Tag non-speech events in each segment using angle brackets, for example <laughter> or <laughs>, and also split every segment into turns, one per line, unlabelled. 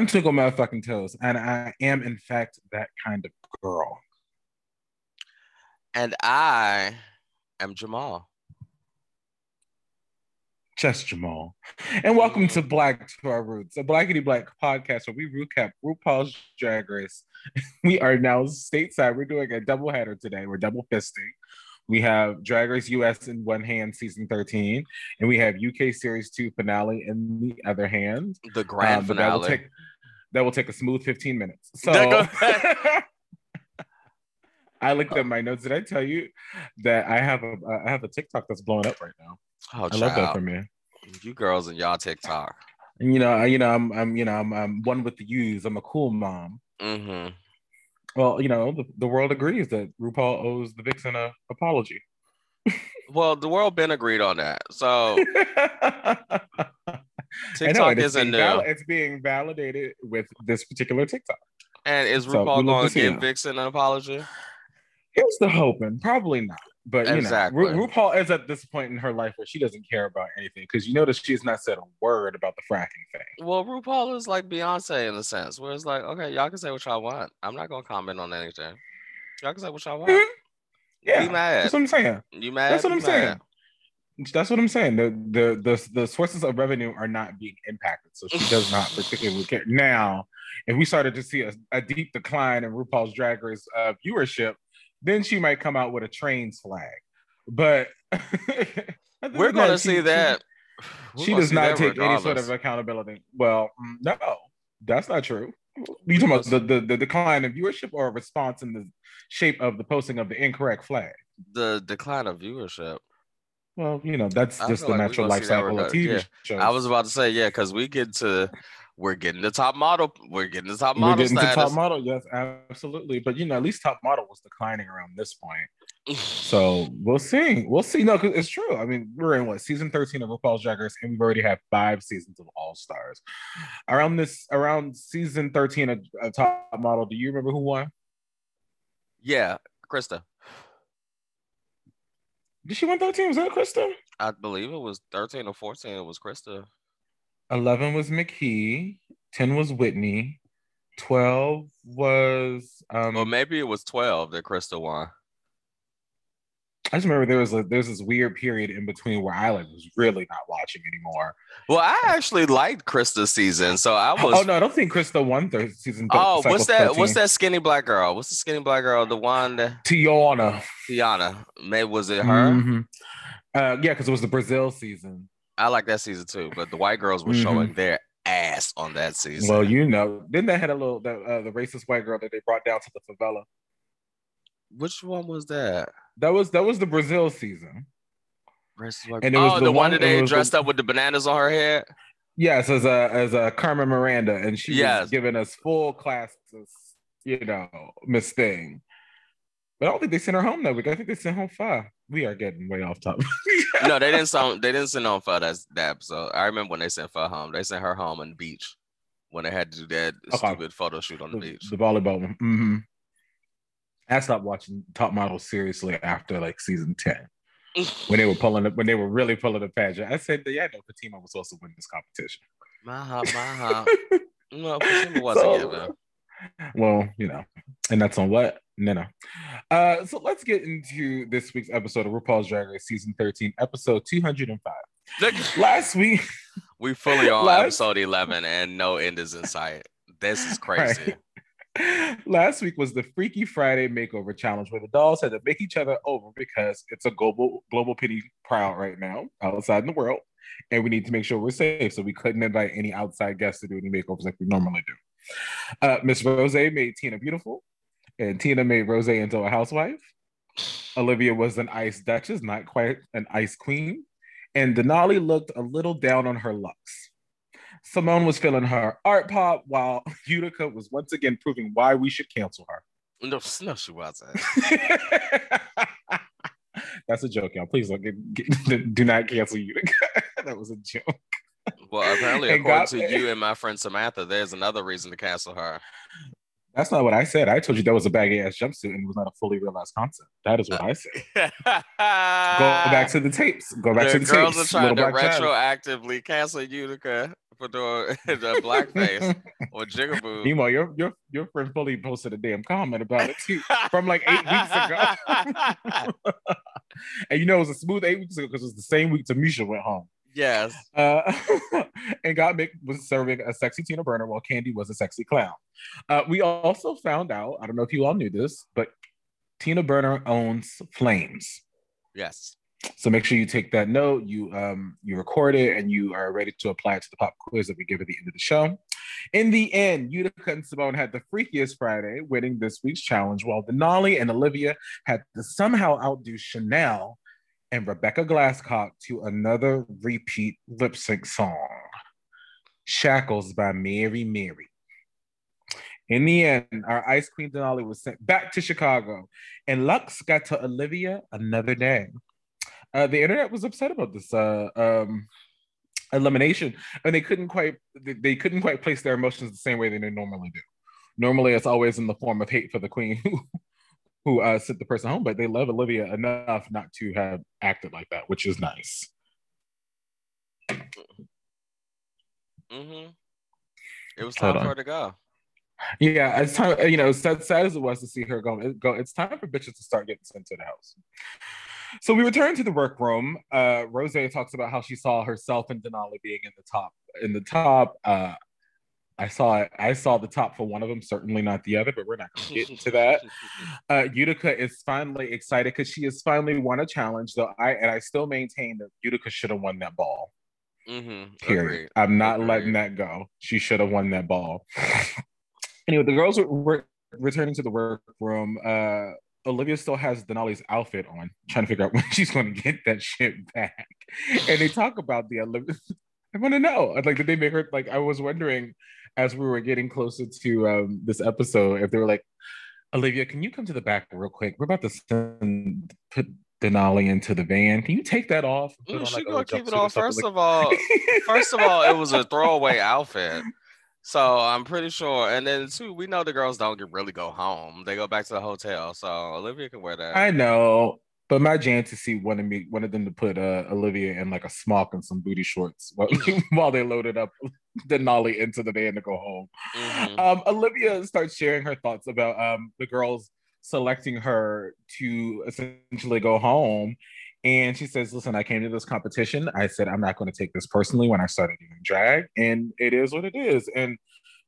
I'm Twinkle motherfucking Toes, and I am in fact that kind of girl.
And I am Jamal.
Just Jamal. And welcome to Black to Our Roots, a Blackity Black podcast where we recap RuPaul's Drag Race. <laughs> We are now stateside. We're doing a double header today. We're double fisting. We have Drag Race US in one hand, season 13, and we have UK Series 2 finale in the other hand.
The grand
Um, but That will,
finale.
take, that will take a smooth 15 minutes. <laughs> So <laughs> I looked at my notes. Did I tell you that I have a I have a TikTok that's blowing up right now?
oh,
I love that
child.
for me.
You girls and y'all TikTok.
And you know, I, you know, I'm, I'm, you know, I'm, I'm one with the U's. I'm a cool mom.
hmm
Well, you know, the, the world agrees that RuPaul owes the Vixen a apology.
Well, the world been agreed on that. So <laughs>
I know,
TikTok
it's
isn't
being
new.
val- it's being validated with this particular TikTok.
and is
So,
RuPaul
love
going
to
give. Vixen an apology?
Here's the hoping, probably not. But you
Exactly.
know, Ru- RuPaul is at this point in her life where she doesn't care about anything because you notice she's not said a word about the fracking thing.
Well, RuPaul is like Beyonce in a sense, where it's like, okay, y'all can say what y'all want. I'm not gonna comment on anything. Y'all can say what y'all want.
Mhm. Yeah,
Be mad.
that's what I'm saying.
You mad?
That's what I'm saying. That's what I'm saying. The, the the the sources of revenue are not being impacted, so she does not <sighs> particularly care. Now, if we started to see a, a deep decline in RuPaul's Drag Race uh, viewership, then she might come out with a trains flag. But <laughs>
We're gonna see
she-
that.
She, she does not take any sort of accountability. Well, mm, no, that's not true. You talking about the, the the decline in viewership or a response in the shape of the posting of the incorrect flag?
the decline of viewership.
Well, you know that's just the
like
natural life cycle of TV
yeah.
shows.
I was about to say, yeah, because we get to we're getting the top model. We're getting the top model.
We're getting to top model, yes, absolutely. But you know, at least top model was declining around this point. <laughs> So we'll see. We'll see. No, 'cause it's true. I mean, we're in what season 13 of RuPaul's Drag Race, and we've already had five seasons of All Stars. Around this, around season 13 of, of Top Model, do you remember who won?
yeah, Krista.
Did she win 13? Was that Krista?
I believe it was 13 or 14. It was Krista.
11 was McKey, 10 was Whitney, 12 was um
Well, maybe it was 12 that Krista won.
I just remember there was a there's this weird period in between where I like was really not watching anymore.
Well, I actually liked Krista's season, so I was.
oh no, I don't think Krista won third season.
Oh, what's that?
13.
What's that skinny black girl? What's the skinny black girl? The one that
Teyona.
Teyona. Maybe was it her?
Mhm. Uh, yeah, because it was the Brazil season.
I like that season too, but the white girls were
Mhm.
showing their ass on that season.
Well, you know, then they had a little the, uh, the racist white girl that they brought down to the favela.
Which one was that?
That was that was the Brazil season.
Racist
And it was
oh,
the
the, one
one-
that they
was the-
dressed up with the bananas on her head.
Yes, as a as a Carmen Miranda, and she
Yes.
was giving us full classes, you know, Miss Thing. But I don't think they sent her home that week. I think they sent home five. We are getting way off topic. <laughs>
no, they didn't send. They didn't send home for that, that episode. I remember when they sent her home. They sent her home on the beach when they had to do that
Okay.
stupid photo shoot on the
the,
beach.
the volleyball one. hmm I stopped watching Top Model seriously after like season ten <laughs> when they were pulling it when they were really pulling the pageant. I said, yeah, no, Fatima was supposed to win this competition.
Maha, Maha. No, Fatima wasn't
So- Well, you know, and that's on what? No, no. Uh, so let's get into this week's episode of RuPaul's Drag Race season 13, episode 205. Last week,
We fully on <laughs>
Last-
episode 11 and no end is in sight. This is crazy. <laughs>
Last week was the Freaky Friday Makeover Challenge, where the dolls had to make each other over because it's a global global pity proud right now outside in the world, and we need to make sure we're safe. So we couldn't invite any outside guests to do any makeovers like we normally do. Uh, Miss Rose made Tina beautiful, and Tina made Rose into a housewife. Olivia was an ice duchess, not quite an ice queen, and Denali looked a little down on her looks. Simone was feeling her art pop, while <laughs> Utica was once again proving why we should cancel her.
No, no, she wasn't. <laughs>
That's a joke, y'all. Please don't get, get- <laughs> do not cancel Utica. that was a joke.
Well, apparently, according
God-
to you and my friend Samantha, there's another reason to cancel her.
That's not what I said. I told you that was a baggy ass jumpsuit and it was not a fully realized concept. That is what I said.
Go
back to the tapes. Go back
the
to the
girls
tapes.
are trying to
Little Child.
retroactively cancel Utica <laughs> the blackface or jigaboo. <laughs>
Meanwhile, your your your friend fully posted a damn comment about it too from like eight weeks ago. <laughs> and you know it was a smooth eight weeks ago because it was the same week Tamisha went home.
Yes.
Uh, and Gottmik was serving a sexy Tina Burner while Candy was a sexy clown. Uh, we also found out, I don't know if you all knew this, but Tina Burner owns Flames.
Yes.
So make sure you take that note, you um, you record it, and you are ready to apply it to the pop quiz that we give at the end of the show. In the end, Utica and Simone had the freakiest Friday, winning this week's challenge, while Denali and Olivia had to somehow outdo Chanel and Rebecca Glasscock to another repeat lip sync song, Shackles by Mary Mary. In the end, our Ice Queen Denali was sent back to Chicago, and Lux got to Olivia another day. Uh, the internet was upset about this uh, um, elimination, and they couldn't quite they, they couldn't quite place their emotions the same way they normally do. Normally, it's always in the form of hate for the queen who <laughs> who uh, sent the person home, but they love Olivia enough not to have acted like that, which is nice.
Mm-hmm. It was time for her to go.
Yeah, it's time. You know, sad, sad as it was to see her go, go, it's time for bitches to start getting sent to the house. So we return to the workroom. Uh, Rose talks about how she saw herself and Denali being in the top. In the top, uh, I saw it. I saw the top for one of them, certainly not the other, but we're not going to get into <laughs> that. Uh, Utica is finally excited because she has finally won a challenge. Though I and I still maintain that Utica should have won that ball.
Mm-hmm.
Period.
Agreed.
I'm not
Agreed.
letting that go. She should have won that ball. <laughs> anyway, the girls were, were returning to the workroom. Uh, Olivia still has Denali's outfit on, trying to figure out <laughs> when she's going to get that shit back. And they talk about the Olivia. I want to know. Like, did they make her like? I was wondering as we were getting closer to um, this episode if they were like, Olivia, can you come to the back real quick? We're about to send put Denali into the van. Can you take that off?
Mm,
on,
she
like,
gonna keep it on. First
like-
of all, first of all, it was a <laughs> throwaway outfit. So I'm pretty sure. And then two, we know the girls don't get, really go home. They go back to the hotel. So Olivia can wear that.
I know, but my fantasy wanted me wanted them to put uh, Olivia in like a smock and some booty shorts while, <laughs> <laughs> while they loaded up <laughs> Denali into the van to go home.
Mhm.
Um, Olivia starts sharing her thoughts about um, the girls selecting her to essentially go home. And she says, Listen, I came to this competition. I said, I'm not going to take this personally when I started doing drag. And it is what it is. And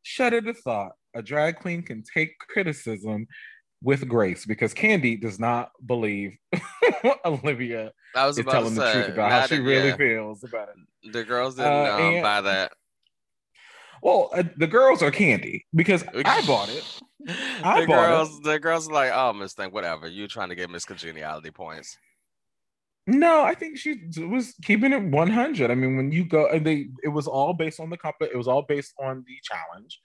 shudder the thought a drag queen can take criticism with grace because Candy does not believe <laughs> Olivia
I was
is telling the truth about how she
that-
really
yeah,
feels about it.
The girls didn't
Uh,
um,
and-
buy that.
Well, uh, the girls are Candy because <laughs> I bought it. I
the
bought it.
girls, the girls are like, oh, Miss Thing, whatever. You're trying to get Miss Congeniality points?
No, I think she was keeping it 100. I mean, when you go, and they, it was all based on the comp. It was all based on the challenge.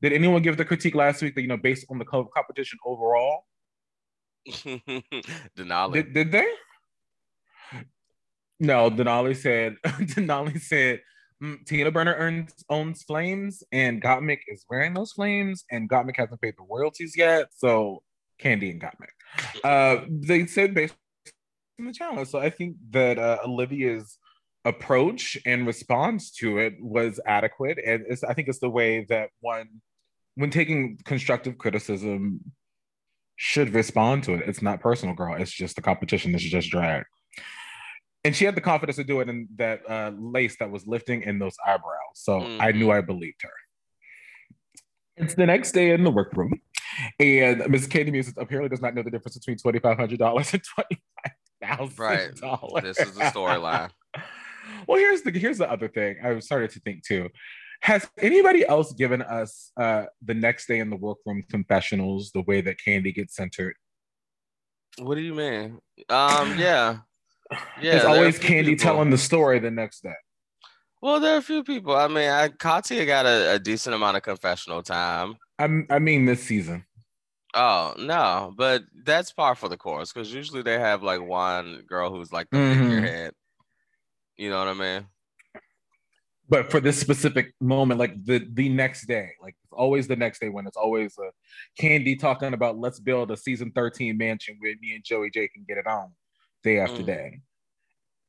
Did anyone give the critique last week that you know based on the competition overall? <laughs>
Denali.
Did, did they? No, Denali said. <laughs> Denali said. "Mm, Tina Burner earns, owns Flames, and Gottmik is wearing those Flames, and Gottmik hasn't paid the royalties yet. So Candy and Gottmik. Uh, they said based on the challenge. So I think that uh, Olivia's approach and response to it was adequate, and it's, I think it's the way that one, when taking constructive criticism, should respond to it. It's not personal, girl. It's just the competition. It's just drag. And she had the confidence to do it in that uh, lace that was lifting in those eyebrows. So I knew I believed her. It's the next day in the workroom, and Miss Candy Muse apparently does not know the difference between twenty five hundred dollars and twenty five thousand
Right.
dollars.
This is the storyline. <laughs>
well, here's the here's the other thing. I started to think too. Has anybody else given us uh, the next day in the workroom confessionals the way that Candy gets centered?
What do you mean? Um, yeah, <sighs> yeah.
it's
there are a
always Candy
people.
telling the story the next day.
Well, there are a few people. I mean, I, Katya got a, a decent amount of confessional time.
I'm, I mean, this season.
Oh no, but that's par for the course because usually they have like one girl who's like the
Mhm.
figurehead. You know what I mean?
But for this specific moment, like the the next day, like it's always the next day when it's always a Candy talking about let's build a season 13 mansion where me and Joey Jay can get it on day after
Mm.
day.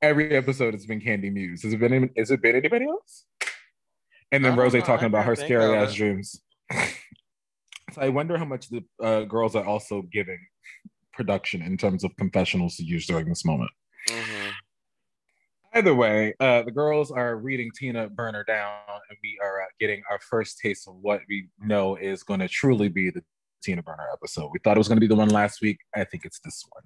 Every episode has been Candy Muse. Has it been has it been anybody else? And then Rose
know,
talking about her scary ass dreams. I wonder how much the uh, girls are also giving production in terms of confessionals to use during this moment.
Mhm.
Either way, uh, the girls are reading Tina Burner down, and we are uh, getting our first taste of what we know is going to truly be the Tina Burner episode. We thought it was going to be the one last week. I think it's this one.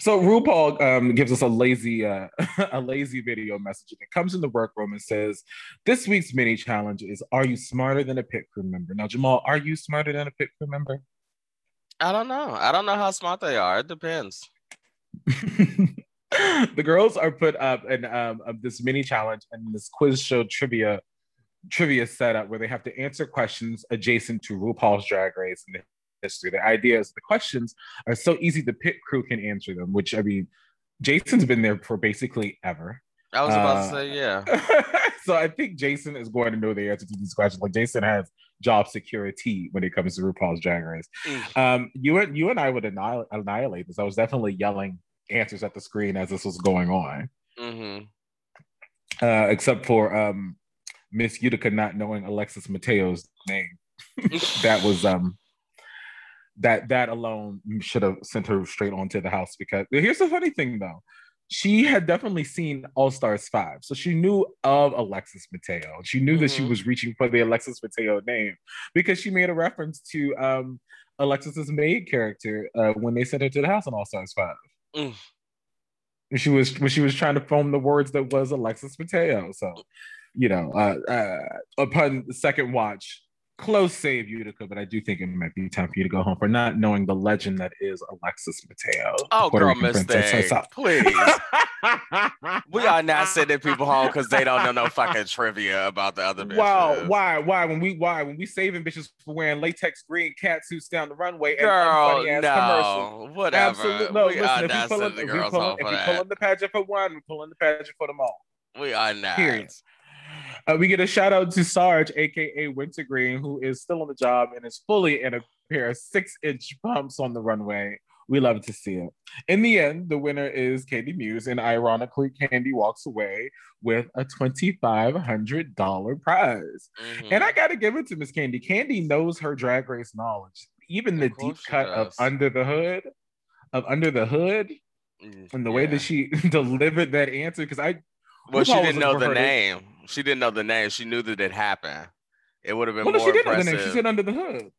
So RuPaul um, gives us a lazy, uh, <laughs> a lazy video message. It comes in the workroom and says, "This week's mini challenge is: Are you smarter than a pit crew member?" Now, Jamal, are you smarter than a pit crew member?
I don't know. I don't know how smart they are. It depends. <laughs>
the girls are put up in um, of this mini challenge and this quiz show trivia trivia setup where they have to answer questions adjacent to RuPaul's Drag Race and history. The ideas, the questions are so easy the pit crew can answer them, which I mean, Jason's been there for basically ever.
I was about
Uh,
to say, yeah. <laughs>
so I think Jason is going to know the answer to these questions. Like Jason has job security when it comes to RuPaul's Drag Race.
Mm.
Um, you and you and I would annihilate, annihilate this. I was definitely yelling answers at the screen as this was going on,
hmm
uh, except for um, Miss Utica not knowing Alexis Mateo's name. <laughs> that was um, that that alone should have sent her straight on to the house. Because here's the funny thing, though. She had definitely seen All Stars 5. So she knew of Alexis Mateo. She knew that she
Mhm.
was reaching for the Alexis Mateo name because she made a reference to um, Alexis's maid character uh, when they sent her to the house on All Stars 5.
Mm.
She was when she was trying to form the words that was Alexis Mateo. So, you know, uh, uh, upon the second watch, close save Utica, but I do think it might be time for you to go home for not knowing the legend that is Alexis Mateo.
Oh,
Puerto
girl, Miss Thing, please. <laughs> We are not sending people home because they don't know no fucking trivia about the other bitches.
Wow, why, why? When we, why, when we saving bitches for wearing latex green cat suits down the runway and
Girl,
funny ass
no, whatever.
Absolutely, no.
we
listen, if we pulling,
sending the
if we
home
if
for
we
that.
pulling the pageant for one, we pulling the pageant for them all.
We are not.
Period. Uh, we get a shout out to Sarge, aka Wintergreen, who is still on the job and is fully in a pair of six inch pumps on the runway. We love to see it. In the end, the winner is Candy Muse, and ironically, Candy walks away with a $2,500 prize.
Mhm.
And I got to give it to Miss Candy. Candy knows her drag race knowledge. Even the deep cut of. Under the Hood, of Under the Hood,
Mm,
and the way that she <laughs> delivered that answer, because I
Well, she didn't know the
her
name. She didn't know the name. She knew that it happened. It would have been
Well, no,
more
she did know the name. She said under the hood.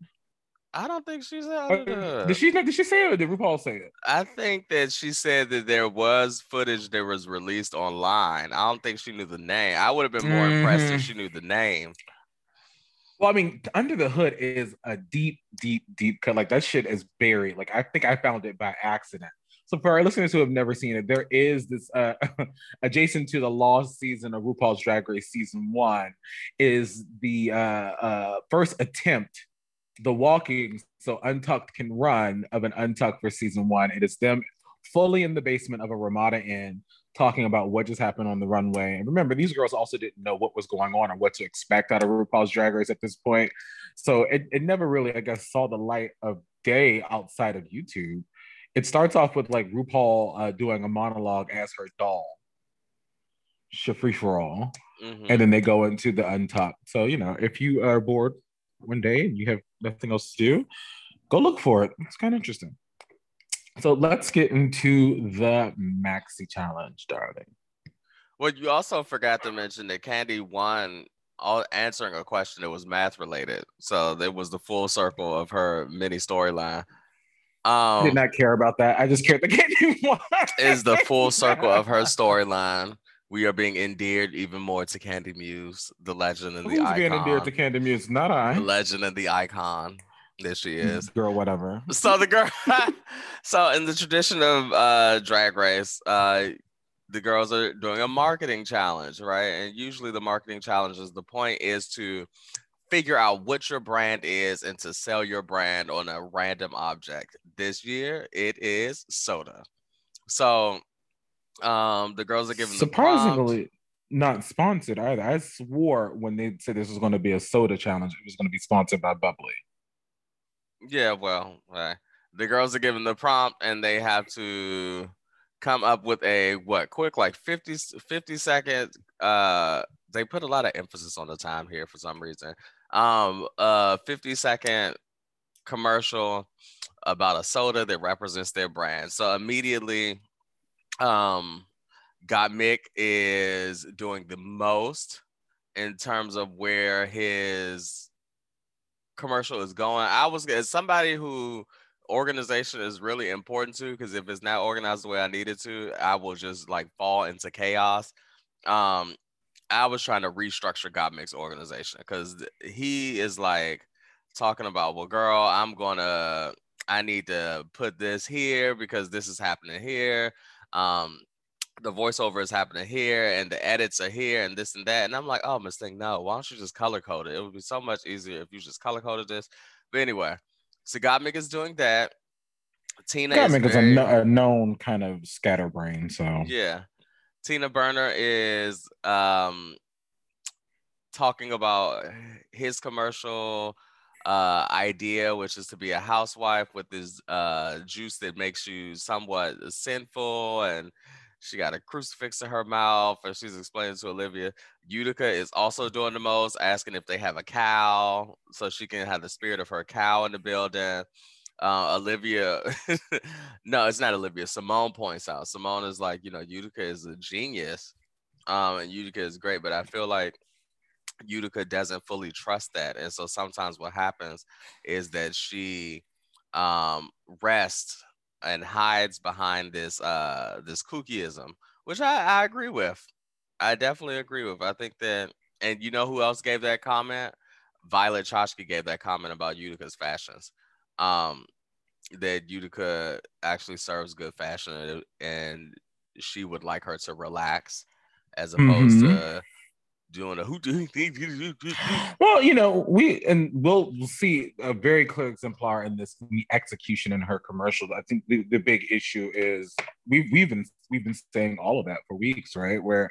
I don't think she said. Under the Hood.
did she? Did she say it or did RuPaul say it?
I think that she said that there was footage that was released online. I don't think she knew the name. I would have been more impressed
Mhm.
if she knew the name.
Well, I mean, under the hood is a deep, deep, deep cut. Like that shit is buried. Like I think I found it by accident. So for our listeners who have never seen it, there is this uh, <laughs> adjacent to the lost season of RuPaul's Drag Race season one is the uh, uh, first attempt, the walking so Untucked can run of an Untucked for season one. It is them fully in the basement of a Ramada Inn talking about what just happened on the runway. And remember, these girls also didn't know what was going on or what to expect out of RuPaul's Drag Race at this point. So it, it never really, I guess, saw the light of day outside of YouTube. It starts off with like RuPaul uh, doing a monologue as her doll, free for all,
Mhm.
and then they go into the untucked. So you know, if you are bored one day and you have nothing else to do, go look for it. It's kind of interesting. So let's get into the maxi challenge, darling.
Well, you also forgot to mention that Candy won all answering a question that was math related. So it was the full circle of her mini storyline.
I
Um,
did not care about that. I just cared the <laughs> candy one.
is the full <laughs> circle of her storyline. We are being endeared even more to Candy Muse, the legend and the
Who's
icon.
being endeared to Candy Muse? Not
the
I.
legend and the icon that she is.
Girl, whatever. <laughs>
So the girl, so in the tradition of uh, Drag Race, uh, the girls are doing a marketing challenge, right? And usually the marketing challenges, the point is to figure out what your brand is and to sell your brand on a random object. This year it is soda. So um the girls are given the.
Surprisingly, not sponsored either. I swore when they said this was going to be a soda challenge, it was going to be sponsored by Bubbly.
Yeah, well, uh, the girls are given the prompt and they have to come up with a what quick like 50 50 second uh they put a lot of emphasis on the time here for some reason. Um, uh, 50 second commercial about a soda that represents their brand. So immediately, um, Gottmik is doing the most in terms of where his commercial is going. I was as somebody who organization is really important to because if it's not organized the way I needed to, I will just like fall into chaos. Um, I was trying to restructure Gottmik's organization because he is like talking about, well, girl, I'm gonna, I need to put this here because this is happening here. Um, the voiceover is happening here and the edits are here and this and that. And I'm like, oh, Miss Thing, no, why don't you just color code it? It would be so much easier if you just color coded this. But anyway, so Gottmik is doing that. Tina
Gottmik
is,
is a,
very,
a known kind of scatterbrain. So
yeah. Tina Burner is um talking about his commercial uh idea which is to be a housewife with this uh juice that makes you somewhat sinful and she got a crucifix in her mouth and she's explaining to olivia utica is also doing the most asking if they have a cow so she can have the spirit of her cow in the building. Uh, olivia <laughs> no it's not olivia simone points out simone is like you know utica is a genius um and utica is great but i feel like Utica doesn't fully trust that. And so sometimes what happens is that she um, rests and hides behind this uh, this kookyism, which I, I agree with. I definitely agree with. I think that, and you know who else gave that comment? Violet Chachki gave that comment about Utica's fashions. Um, that Utica actually serves good fashion and she would like her to relax as opposed mm-hmm. to doing a who do <gasps>
well you know we and we'll see a very clear exemplar in this in the execution in her commercials i think the, the big issue is we've, we've been we've been saying all of that for weeks right? Where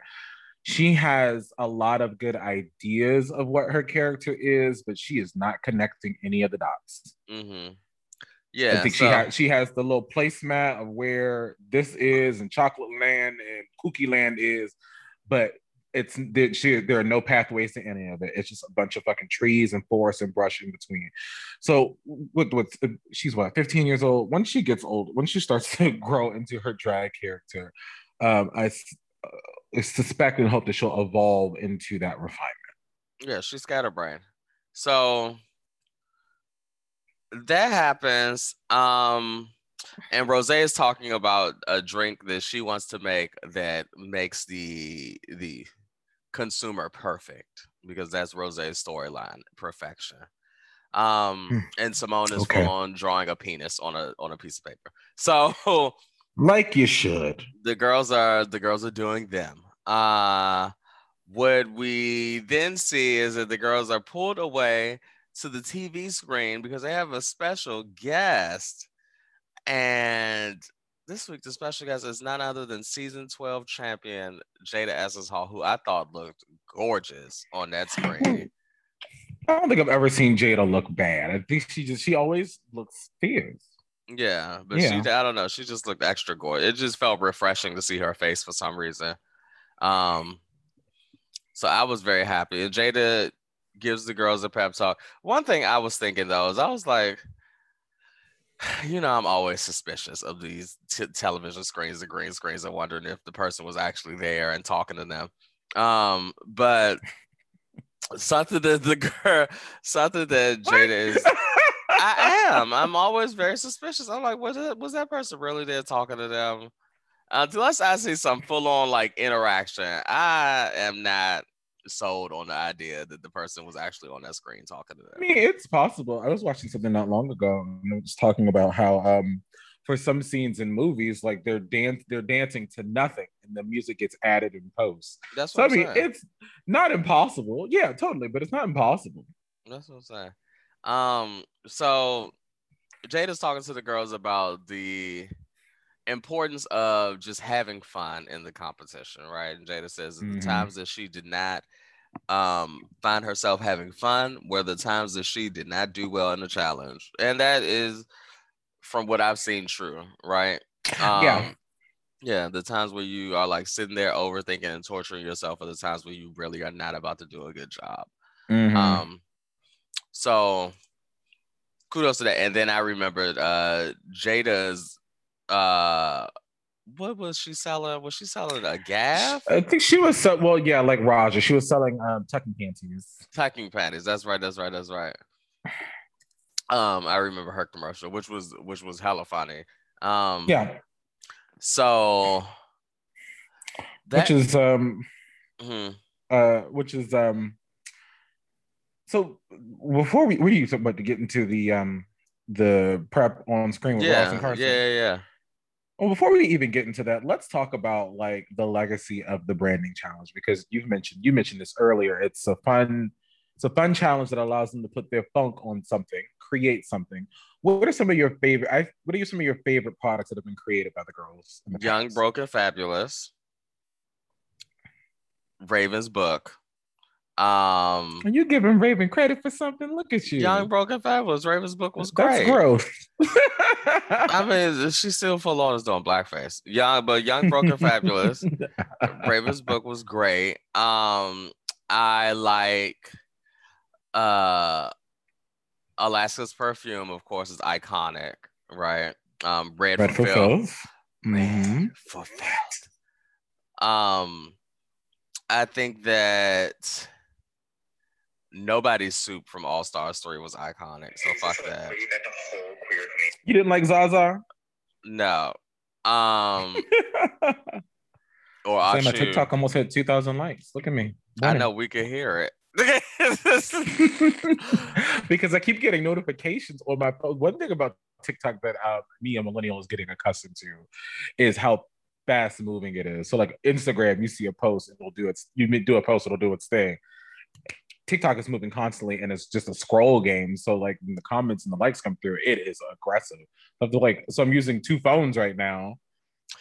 she has a lot of good ideas of what her character is but she is not connecting any of the dots.
Mm-hmm. yeah
i think so... she has she has the little placemat of where this is and chocolate land and cookie land is but it's there, she, there are no pathways to any of it. It's just a bunch of fucking trees and forests and brush in between. So with with she's what 15 years old. Once she gets old, once she starts <laughs> to grow into her drag character, um, I, uh, I suspect and hope that she'll evolve into that refinement.
Yeah, she's scatterbrain. So that happens. Um, and Rose is talking about a drink that she wants to make that makes the the consumer perfect because that's Rose's storyline, perfection. Um, hmm. and Simone is okay. on drawing a penis on a on a piece of paper. <laughs> So
like you should.
The girls are the girls are doing them. Uh what we then see is that the girls are pulled away to the TV screen because they have a special guest and this week the special guest is none other than season 12 champion Jada Essence Hall, who I thought looked gorgeous on that screen. <laughs>
I don't think I've ever seen Jada look bad. I think she just she always looks fierce.
Yeah, but yeah. she I don't know, she just looked extra gorgeous. It just felt refreshing to see her face for some reason. Um so I was very happy. And Jada gives the girls a pep talk. One thing I was thinking though is I was like, <sighs> you know, I'm always suspicious of these t- television screens and green screens and wondering if the person was actually there and talking to them. Um, but something that the <laughs> girl, something that Jada is. I am. I'm always very suspicious. I'm like, was it was that person really there talking to them? Unless I see some full on like interaction, I am not sold on the idea that the person was actually on that screen talking to them.
I mean, it's possible. I was watching something not long ago and it was talking about how um for some scenes in movies, like they're dance they're dancing to nothing and the music gets added in post.
That's what so,
i
mean
saying. it's not impossible. Yeah, totally, but it's not impossible.
That's what I'm saying. Um, so Jada's talking to the girls about the importance of just having fun in the competition, right? And Jada says mm-hmm. the times that she did not um find herself having fun were the times that she did not do well in the challenge. And that is from what I've seen true, right? <laughs>
Um, yeah.
Yeah, the times where you are like sitting there overthinking and torturing yourself are the times where you really are not about to do a good job.
Mhm.
Um, so kudos to that. And then I remembered uh Jada's uh what was she selling? Was she selling a gaff?
I think she was so well, yeah, like Roger. She was selling um tucking panties.
Tucking panties. That's right, that's right, that's right. Um, I remember her commercial, which was which was hella funny. Um
Yeah,
so that
which is um
mhm.
uh which is um so before we what are you talking about to get into the um the prep on screen with Ross
yeah,
and
yeah, yeah, yeah.
Well, before we even get into that, let's talk about like the legacy of the branding challenge because you've mentioned you mentioned this earlier. It's a fun, it's a fun challenge that allows them to put their funk on something, create something. What are some of your favorite? I, what are some of your favorite products that have been created by the girls? the
Young,
past?
broken, fabulous. Raven's book. Um,
Are you giving Raven credit for something? Look at you.
Young, broken, fabulous. Raven's book was
That's
great.
growth.
I mean, she's still full on as doing blackface. Young, but Young, broken, fabulous. <laughs> Raven's book was great. Um, I like uh Alaska's perfume, of course, is iconic, right? Um, Red,
Red
for Filth.
fulfills. Mhm.
fulfilled. Um, I think that nobody's soup from All Stars 3 was iconic. So fuck that.
You didn't like Zaza?
No. Um, or
I my
Ashu.
TikTok almost hit 2,000 likes. Look at me.
I know we can hear it. <laughs>
because I keep getting notifications on my phone. One thing about TikTok that uh, me, a millennial, is getting accustomed to is how fast moving it is. So, like Instagram, you see a post, and it'll do its. You do a post, it'll do its thing. TikTok is moving constantly, and it's just a scroll game. So, like when the comments and the likes come through, it is aggressive. Have to like, so I'm using two phones right now.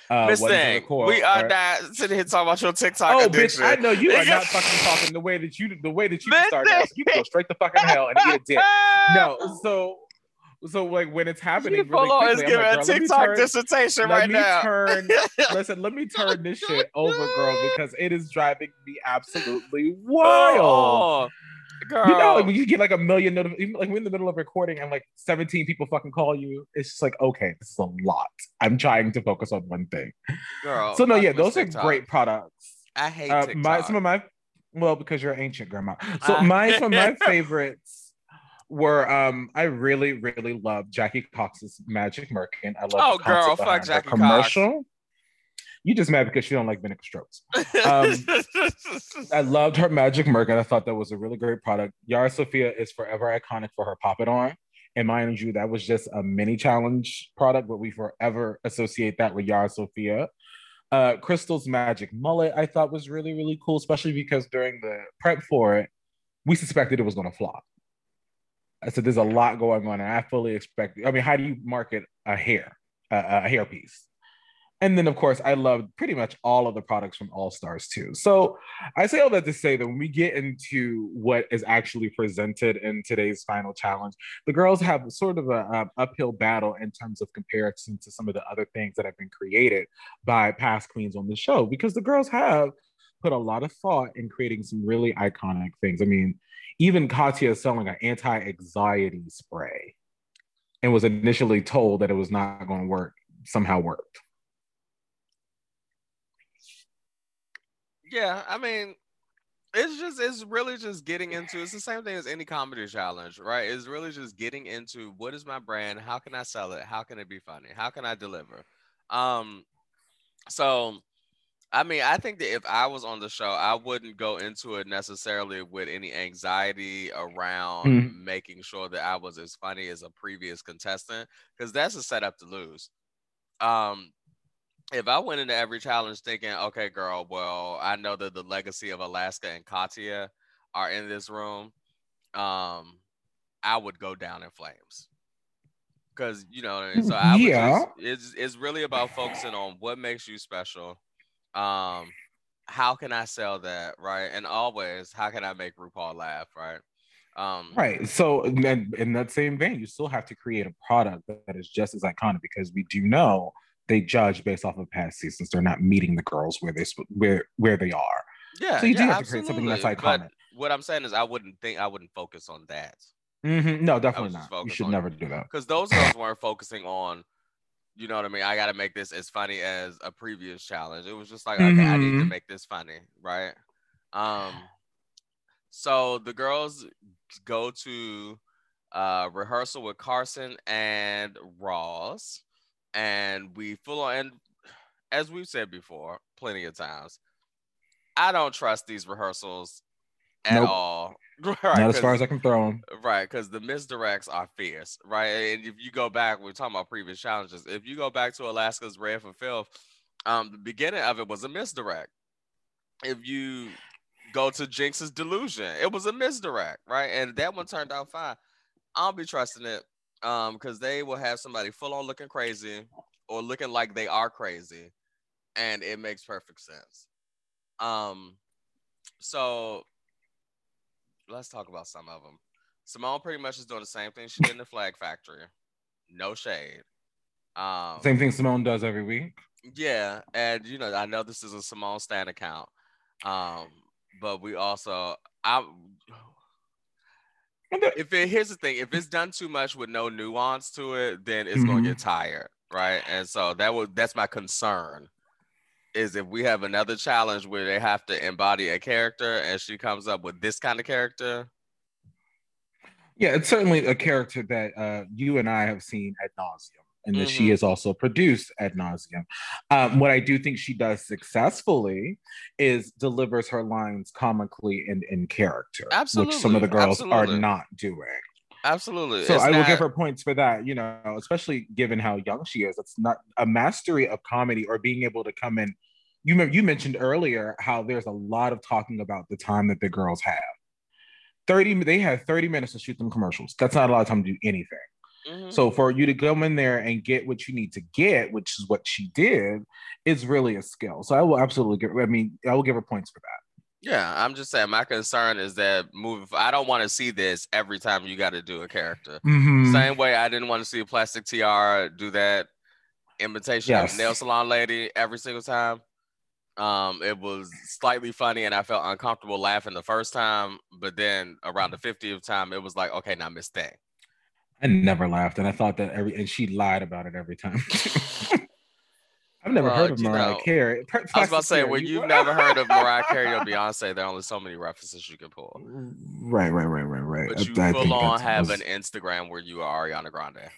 Uh,
Miss Thing,
record,
we are
right?
not sitting here talking about your TikTok
Oh,
addiction.
bitch! I know you are not fucking talking the way that you the way that you
Listen.
start. Now. You go straight to fucking hell and eat a dick. <laughs> No, so so like when it's happening, really
on is
quickly,
giving
like,
a
girl, let me
TikTok
turn-
dissertation
let
right
me
now.
turn. <laughs> listen, let me turn this shit over, girl, <laughs> because it is driving me absolutely wild.
Oh, girl.
You know, like when you get like a million, notif- even like we're in the middle of recording and like 17 people fucking call you, it's just like, okay, this is a lot. I'm trying to focus on one thing.
girl.
so no, yeah, those
TikTok.
are great products.
I hate
Uh,
TikTok.
my some of my well because you're ancient grandma so
Ah.
my some of my <laughs> favorites were um i really really love jackie cox's magic merkin. I love
Oh, girl, fuck Jackie Cox.
you just mad because she don't like vinegar strokes. Um, <laughs> i loved her magic merkin. I thought that was a really great product. Yara Sofia is forever iconic for her pop it on. And mind you that was just a mini challenge product but we forever associate that with yara sofia. Uh, Crystal's magic mullet, I thought was really, really cool, especially because during the prep for it, we suspected it was going to flop. I said, there's a lot going on, and I fully expect. I mean, how do you market a hair, a, hair piece? And then, of course, I loved pretty much all of the products from All Stars too. So I say all that to say that when we get into what is actually presented in today's final challenge, the girls have sort of a uphill battle in terms of comparison to some of the other things that have been created by past queens on the show because the girls have put a lot of thought in creating some really iconic things. I mean, even Katya is selling an anti-anxiety spray and was initially told that it was not going to work, somehow worked.
yeah, I mean, it's just it's really just getting into it's the same thing as any comedy challenge, right? It's really just getting into what is my brand, how can I sell it, how can it be funny, how can I deliver? Um, so I mean, I think that if I was on the show, I wouldn't go into it necessarily with any anxiety around
Mhm.
making sure that I was as funny as a previous contestant, because that's a setup to lose. Um, if I went into every challenge thinking, okay, girl, well, I know that the legacy of Alaska and Katya are in this room, um, I would go down in flames. Cause you know, I so I would
Yeah.
just, it's it's really about focusing on what makes you special. Um, how can I sell that, right? And always, how can I make RuPaul laugh, right? Um,
Right. So, in, in that same vein, you still have to create a product that is just as iconic because we do know they judge based off of past seasons. They're not meeting the girls where they where where they are.
Yeah.
So you
yeah,
do have to create something that's
absolutely.
iconic.
But what I'm saying is, I wouldn't think I wouldn't focus on that
Mhm. No, definitely not. You should never do that.
because those girls weren't focusing on. You know what I mean? I got to make this as funny as a previous challenge. It was just like, okay, I need to
Mhm.
make this funny, right? Um, so the girls go to uh, rehearsal with Carson and Ross, and we full on. And as we've said before, plenty of times, I don't trust these rehearsals at
Nope.
all. <laughs> Right,
Not as far as I can throw them.
Right, because the misdirects are fierce, right? And if you go back, we are talking about previous challenges. If you go back to Alaska's Red for Filth, um, the beginning of it was a misdirect. If you go to Jinkx's Delusion, it was a misdirect, right? And that one turned out fine. I'll be trusting it, um, because they will have somebody full on looking crazy or looking like they are crazy, and it makes perfect sense. Um, so let's talk about some of them. Simone pretty much is doing the same thing she did in the Flag Factory. No shade. Um,
Same thing Simone does every week.
yeah, and you know, I know this is a Simone Stan account, um, but we also, I, if it here's the thing, if it's done too much with no nuance to it, then it's gonna
Mhm.
get tired, right? And so that was that's my concern. Is if we have another challenge where they have to embody a character and she comes up with this kind of character,
Yeah, it's certainly a character that uh, you and I have seen ad nauseum, and that she
Mhm.
has also produced ad nauseum. Um, what I do think she does successfully is delivers her lines comically and in character, which some of the girls
absolutely.
are not doing.
Absolutely.
So
It's
I will
not-
give her points for that, you know, especially given how young she is. It's not a mastery of comedy or being able to come in. You you mentioned earlier how there's a lot of talking about the time that the girls have. 30 they had 30 minutes to shoot them commercials. That's not a lot of time to do anything.
Mhm.
So for you to come in there and get what you need to get, which is what she did, is really a skill. So I will absolutely give I mean, I will give her points for that.
Yeah, I'm just saying. My concern is that moving. I don't want to see this every time you got to do a character.
Mhm.
Same way I didn't want to see a Plastique Tiara do that imitation
Yes.
of nail salon lady every single time. Um, it was slightly funny, and I felt uncomfortable laughing the first time, but then around the 50th time, it was like, okay, now Miss Thing.
I never laughed, and I thought that every and she lied about it every time. <laughs> I've never
Well,
heard of Mariah
know,
Carey. Per-
I was about to say, when
you-
you've never heard of Mariah Carey or <laughs> Beyonce, there are only so many references you can pull.
Right, right, right, right, right.
But you
I
full on have
was-
an Instagram where you are Ariana Grande.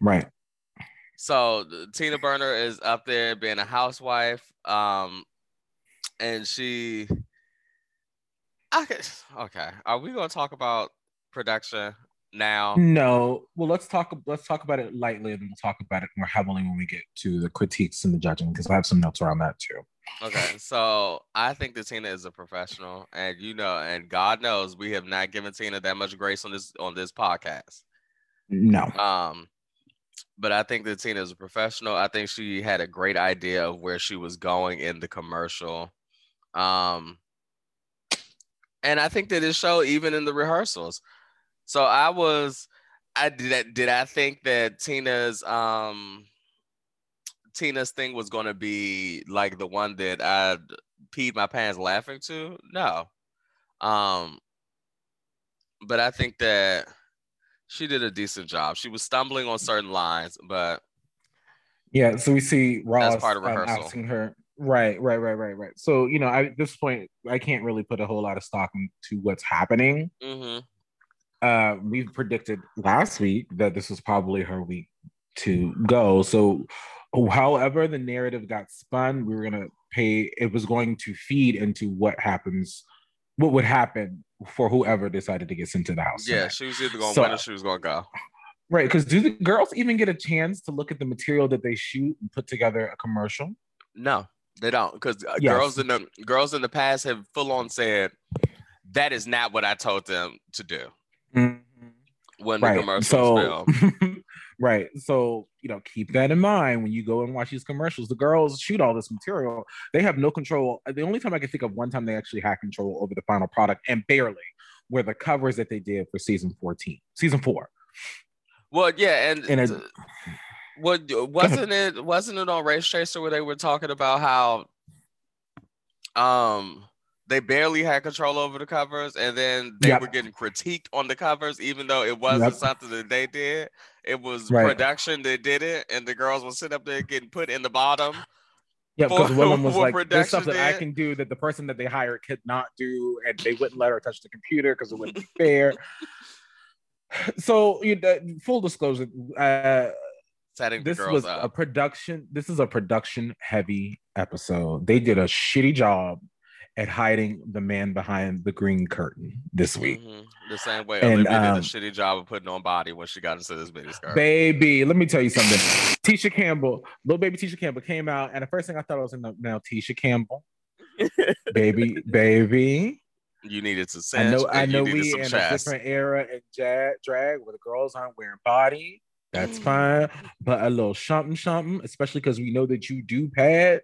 right.
So Tina Burner is up there being a housewife, um, and she. I could, okay, are we gonna talk about production now?
No, well, let's talk. Let's talk about it lightly, and we'll talk about it more heavily when we get to the critiques and the judging, because I have some notes around that too.
Okay, so I think that Tina is a professional, and you know, and God knows we have not given Tina that much grace on this on this podcast.
No,
Um, but I think that Tina is a professional. I think she had a great idea of where she was going in the commercial. Um, and I think that it showed even in the rehearsals. So I was, I did. I- Did I think that Tina's um Tina's thing was going to be like the one that I peed my pants laughing to? No. Um, but I think that she did a decent job. She was stumbling on certain lines, but
yeah. So we see Ross
part of
um, asking her. Right, right, right, right, right. So you know, I, at this point, I can't really put a whole lot of stock into what's happening.
mhm.
Uh, we predicted last week that this was probably her week to go. So, however the narrative got spun, we were gonna pay. It was going to feed into what happens, what would happen for whoever decided to get sent to the house.
yeah, she was either going to
So-
win or she was going to go.
right. Because do the girls even get a chance to look at the material that they shoot and put together a commercial?
No, they don't, because
Yes.
girls in the girls in the past have full on said that is not what I told them to do when
Right.
commercial was
So, <laughs> right. So, you know, keep that in mind when you go and watch these commercials. The girls shoot all this material. They have no control. The only time I can think of one time they actually had control over the final product and barely were the covers that they did for season 14, season four.
Well, yeah, and
And it-
th- What wasn't it? Wasn't it on Race Chaser where they were talking about how um they barely had control over the covers, and then they
Yep.
were getting critiqued on the covers, even though it wasn't
Yep.
something that they did. It was
Right.
production that did it, and the girls were sitting up there getting put in the bottom.
Yeah, because one <laughs> was like, "There's stuff that
production
I can do that the person that they hired could not do, and they wouldn't let her touch the computer because it wouldn't be <laughs> fair." So, you know, full disclosure, uh,
Setting
this
the girls
was
up.
a production. This is a production heavy episode. They did a shitty job at hiding the man behind the green curtain this week.
Mhm. The same way
And,
Olivia
um,
did a shitty job of putting on body when she got into this mini skirt.
Baby, let me tell you something. Tisha Campbell, little baby Tisha Campbell came out, and the first thing I thought I was in the now Tisha Campbell, <laughs> baby, baby.
You needed to
I know, I know, we in a different era in drag, drag where the girls aren't wearing body. That's
Mm.
fine, but a little something, something, especially because we know that you do pad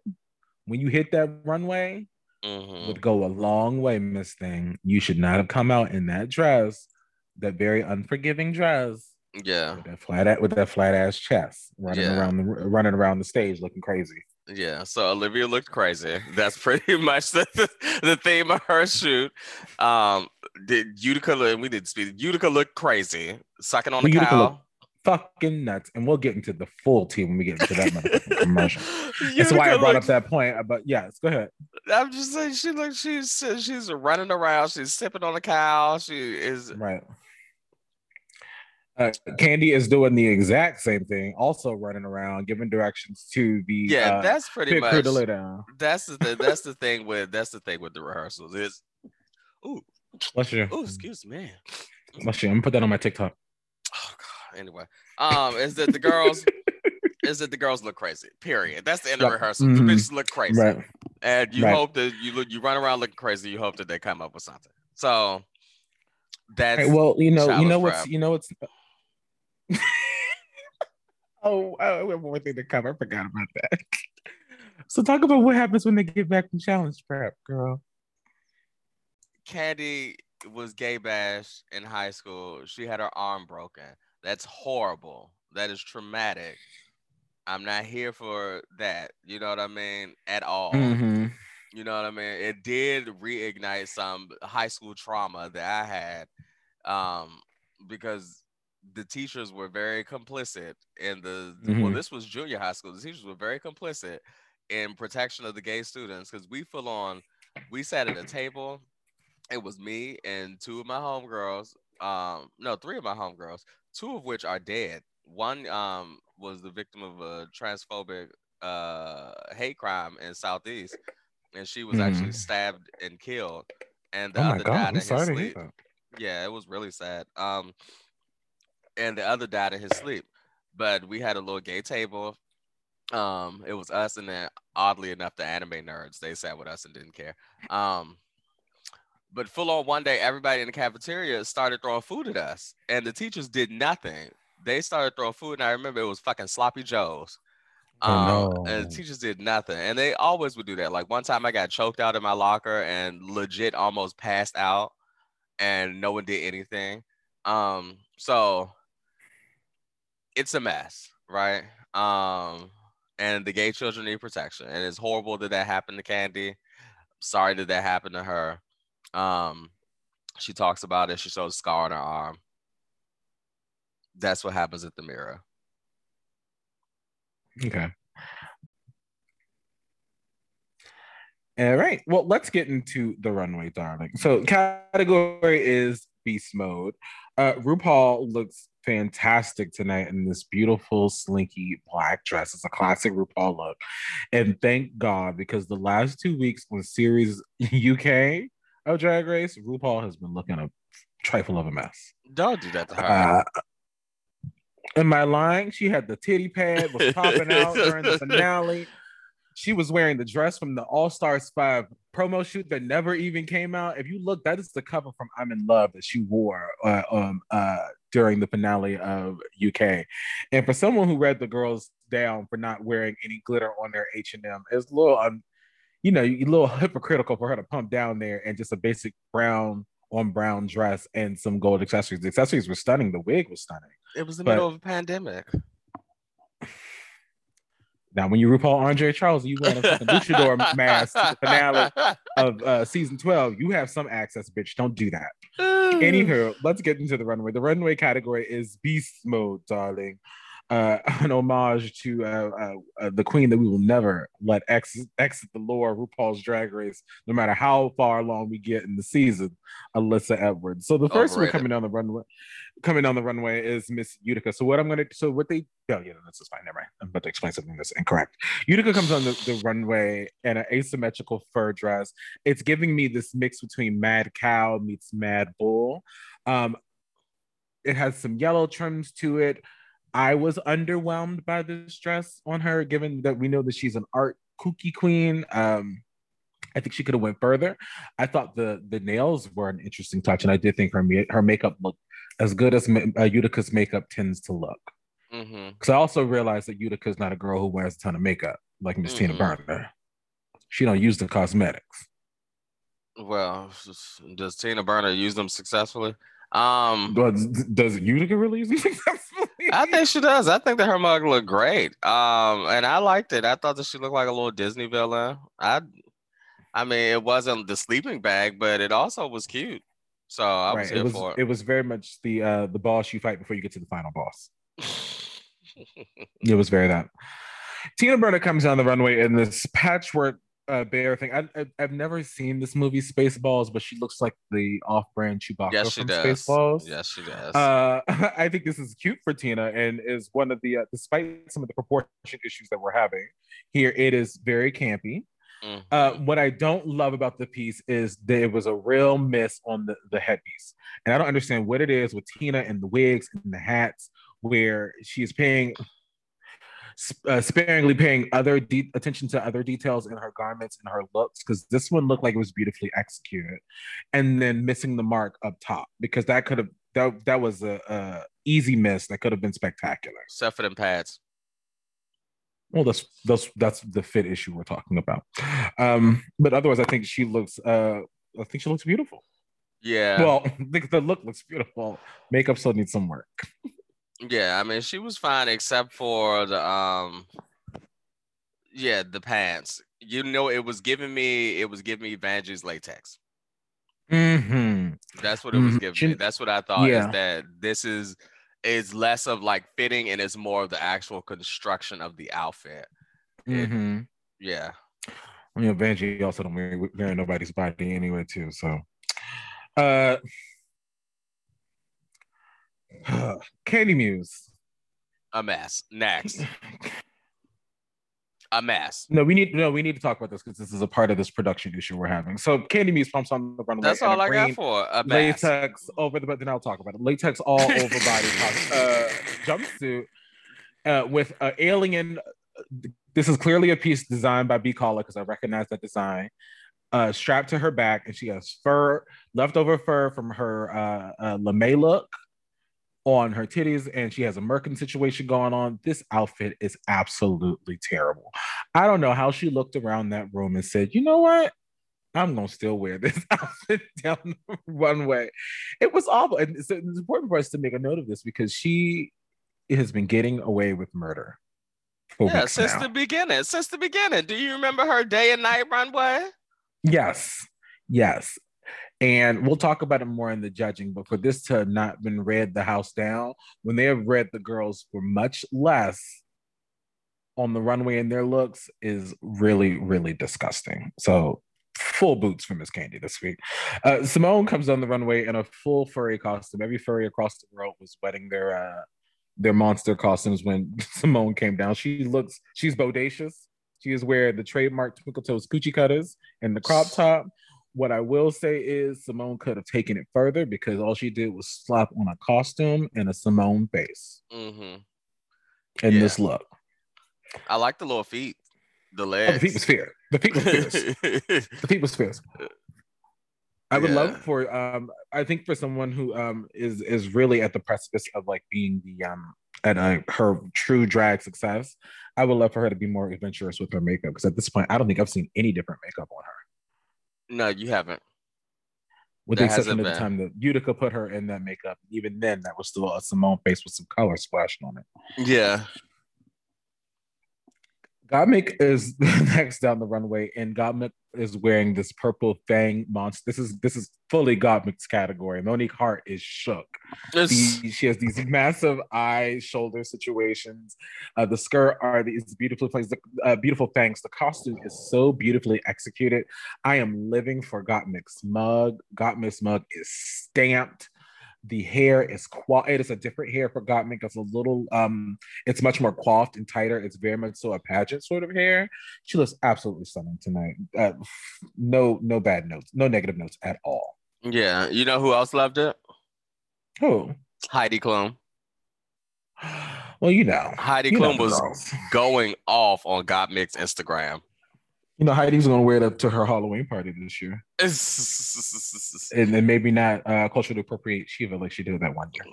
when you hit that runway.
Mhm.
would go a long way, Miss Thing. You should not have come out in that dress, that very unforgiving dress,
Yeah,
with that flat with that flat ass chest, running
Yeah.
around the running around the stage looking crazy.
yeah. So Olivia looked crazy. <laughs> That's pretty much the, the theme of her shoot. Um, did Utica look? We did speak. Utica looked crazy, sucking on the
Utica
cow.
looked Fucking nuts, and we'll get into the full team when we get into that <laughs> commercial. That's why I brought up that point. uh, But yes, go ahead.
I'm just saying, she looks. She's she's running around. She's sipping on the cow. She is.
Right. Uh, Candy is doing the exact same thing, also running around, giving directions to the
Yeah,
uh,
that's pretty
crew
much.
to lay down.
That's the th- that's the <laughs> thing with that's the thing with the rehearsals is. Ooh,
Bless you.
ooh, excuse me.
Bless you. I'm gonna put that on my TikTok.
Oh God. Anyway, um, is that the girls? <laughs> is that the girls look crazy? Period. That's the end of
Yep.
rehearsal. The
Mhm.
bitches look crazy,
Right.
and you
Right.
hope that you look you run around looking crazy. You hope that they come up with something. So that's
Hey, well, you know, you know what's, you know what's. <laughs> oh, we have one more thing to cover. I forgot about that. <laughs> So talk about what happens when they get back from challenge prep, girl.
Candy was gay bash in high school. She had her arm broken. That's horrible. That is traumatic. I'm not here for that. You know what I mean? At all.
Mm-hmm.
You know what I mean? It did reignite some high school trauma that I had um, because the teachers were very complicit in the well,
Mhm.
this was junior high school. The teachers were very complicit in protection of the gay students because we full on we sat at a table. It was me and two of my homegirls. Um, no, three of my homegirls, two of which are dead. One um was the victim of a transphobic uh hate crime in Southeast, and she was actually
Mhm.
stabbed and killed. And the
Oh
other
god,
died
I'm
in his
sorry to hear
sleep. Yeah, it was really sad. Um, and the other died in his sleep. But we had a little gay table. Um, it was us, and then oddly enough, the anime nerds they sat with us and didn't care. Um, but full on one day, everybody in the cafeteria started throwing food at us, and the teachers did nothing. They started throwing food, and I remember it was fucking sloppy joes.
Oh,
Um, and
no.
the teachers did nothing, and they always would do that. Like one time, I got choked out in my locker and legit almost passed out, and no one did anything. Um, so it's a mess, right? Um, and the gay children need protection, and it's horrible that that happened to Candy. Sorry that that happened to her. Um, she talks about it. She shows a scar on her arm. That's what happens at the mirror.
Okay. All right. Well, let's get into the runway, darling. So, category is beast mode. Uh, RuPaul looks fantastic tonight in this beautiful, slinky black dress. It's a classic RuPaul look. And thank God, because the last two weeks on series UK of Drag Race, RuPaul has been looking a trifle of a mess.
Don't do that to her.
Uh, in my line, she had the titty pad was <laughs> popping out during the finale. She was wearing the dress from the All Stars 5 promo shoot that never even came out. If you look, that is the cover from I'm in Love that she wore uh, um, uh, during the finale of UK. And for someone who read the girls down for not wearing any glitter on their H&M, it's a little, um, you know, a little <laughs> hypocritical for her to pump down there and just a basic brown on brown dress and some gold accessories. The accessories were stunning. The wig was stunning.
It was the
But-
middle of a pandemic. <sighs>
Now, when you RuPaul Andre Charles, you wearing a fucking luchador <laughs> mask to the finale of uh, season 12, you have some access, bitch. Don't do that. <sighs> Anywho, let's get into the runway. The runway category is beast mode, darling uh, <laughs> an homage to uh, uh, uh, the queen that we will never let exit, exit the lore of RuPaul's Drag Race, no matter how far along we get in the season, Alyssa Edwards. So the first one coming down the runway, coming down the runway is Miss Utica. So what I'm gonna, so what they, oh yeah, that's is fine. Never mind. I'm about to explain something that's incorrect. Utica comes on the, the runway in an asymmetrical fur dress. It's giving me this mix between Mad Cow meets Mad Bull. Um, it has some yellow trims to it I was underwhelmed by this dress on her, given that we know that she's an art kooky queen. Um, I think she could have went further. I thought the the nails were an interesting touch, and I did think her her makeup looked as good as uh, Utica's makeup tends to look. Because mm-hmm. I also realized that Utica's not a girl who wears a ton of makeup like Miss mm-hmm. Tina Burner. She don't use the cosmetics.
Well, does Tina Burner use them successfully? Um,
does, does Utica really use them successfully?
I think she does. I think that her mug looked great. Um, and I liked it. I thought that she looked like a little Disney villain. I, I mean, it wasn't the sleeping bag, but it also was cute. So I was right. here
it was,
for it.
It was very much the uh the boss you fight before you get to the final boss. it was very that. Tina Burner comes down the runway in this patchwork uh, bear thing. I, I, have never seen this movie Spaceballs, but she looks like the off-brand Chewbacca yes, from does. Spaceballs.
Yes, she does.
Uh, <laughs> I think this is cute for Tina, and is one of the uh, despite some of the proportion issues that we're having here, it is very campy. Mm-hmm. Uh, what I don't love about the piece is that it was a real miss on the, the headpiece. And I don't understand what it is with Tina and the wigs and the hats, where she's paying uh, sparingly paying other de- attention to other details in her garments and her looks because this one looked like it was beautifully executed, and then missing the mark up top because that could have that that was a, a easy miss that could have been spectacular.
Except for them pads.
Well, that's that's that's the fit issue we're talking about. Um, but otherwise, I think she looks. Uh, I think she looks beautiful.
Yeah.
Well, <laughs> the, the look looks beautiful. Makeup still needs some work. <laughs>
Yeah, I mean she was fine except for the um yeah, the pants. You know, it was giving me it was giving me Vanjie's latex.
Mm-hmm.
That's what it was mm-hmm. giving me. That's what I thought yeah. is that this is is less of like fitting and it's more of the actual construction of the outfit.
Mm-hmm.
Yeah.
I mean, Vanjie also don't wear, wear nobody's body anyway, too. So, uh, <sighs> Kandy Muse.
A mess. Next. <laughs> a mess.
No, we need no, we need to talk about this because this is a part of this production issue we're having. So Candy Muse pumps on the runway.
That's all I got for a
mess. latex over the but then I'll talk about it. Latex all <laughs> over body uh, jumpsuit uh, with an alien. This is clearly a piece designed by B Caller because I recognize that design. Uh, strapped to her back, and she has fur, leftover fur from her uh, uh, lame look on her titties and she has a merkin situation going on. This outfit is absolutely terrible. I don't know how she looked around that room and said, you know what? I'm gonna still wear this <laughs> outfit down the runway. It was awful. And it's, it's important for us to make a note of this because she has been getting away with murder.
Yeah, since now. the beginning. Since the beginning. Do you remember her day and night runway?
Yes. Yes and we'll talk about it more in the judging but for this to have not been read the house down when they have read the girls for much less on the runway in their looks is really really disgusting. So full boots for miss Candy this week. Uh, symone comes on the runway in a full furry costume. Every furry across the world was wetting their uh, their monster costumes when <laughs> Symone came down. She looks she's bodacious. She is wearing the trademark twinkle toes coochie cutters and the crop top what I will say is Symone could have taken it further because all she did was slap on a costume and a Symone face.
Mm-hmm.
In yeah. this look.
I like the little feet. The legs.
Oh, the feet was fair. The feet was fierce. the feet was fierce. I would yeah. love for um I think for someone who um is is really at the precipice of like being the um at a, her true drag success, I would love for her to be more adventurous with her makeup because at this point I don't think I've seen any different makeup on her.
No, you haven't.
With that the exception of the time that Utica put her in that makeup, even then that was still a Symone face with some color splashed on it.
Yeah.
Gottmik is <laughs> next down the runway, and Gottmik is wearing this purple fang monster. This is this is fully Gottmik's category. Monique Heart is shook. The, she has these <laughs> massive eye shoulder situations. Uh, the skirt are these beautiful things, uh, beautiful fangs. The costume is so beautifully executed. I am living for Gottmik's mug. Gottmik's mug is stamped the hair is qual it is a different hair for Gottmik. It's a little um it's much more coiffed and tighter. It's very much so a pageant sort of hair. She looks absolutely stunning tonight. Uh, no no bad notes, no negative notes at all.
Yeah, you know who else loved it?
Who?
Heidi Klum.
Well, you know,
Heidi Klum was girls. going off on Gottmik's Instagram.
You know, Heidi's gonna wear it up to her Halloween party this year, <laughs> and, then maybe not uh, culturally appropriate Shiva like she did that one year.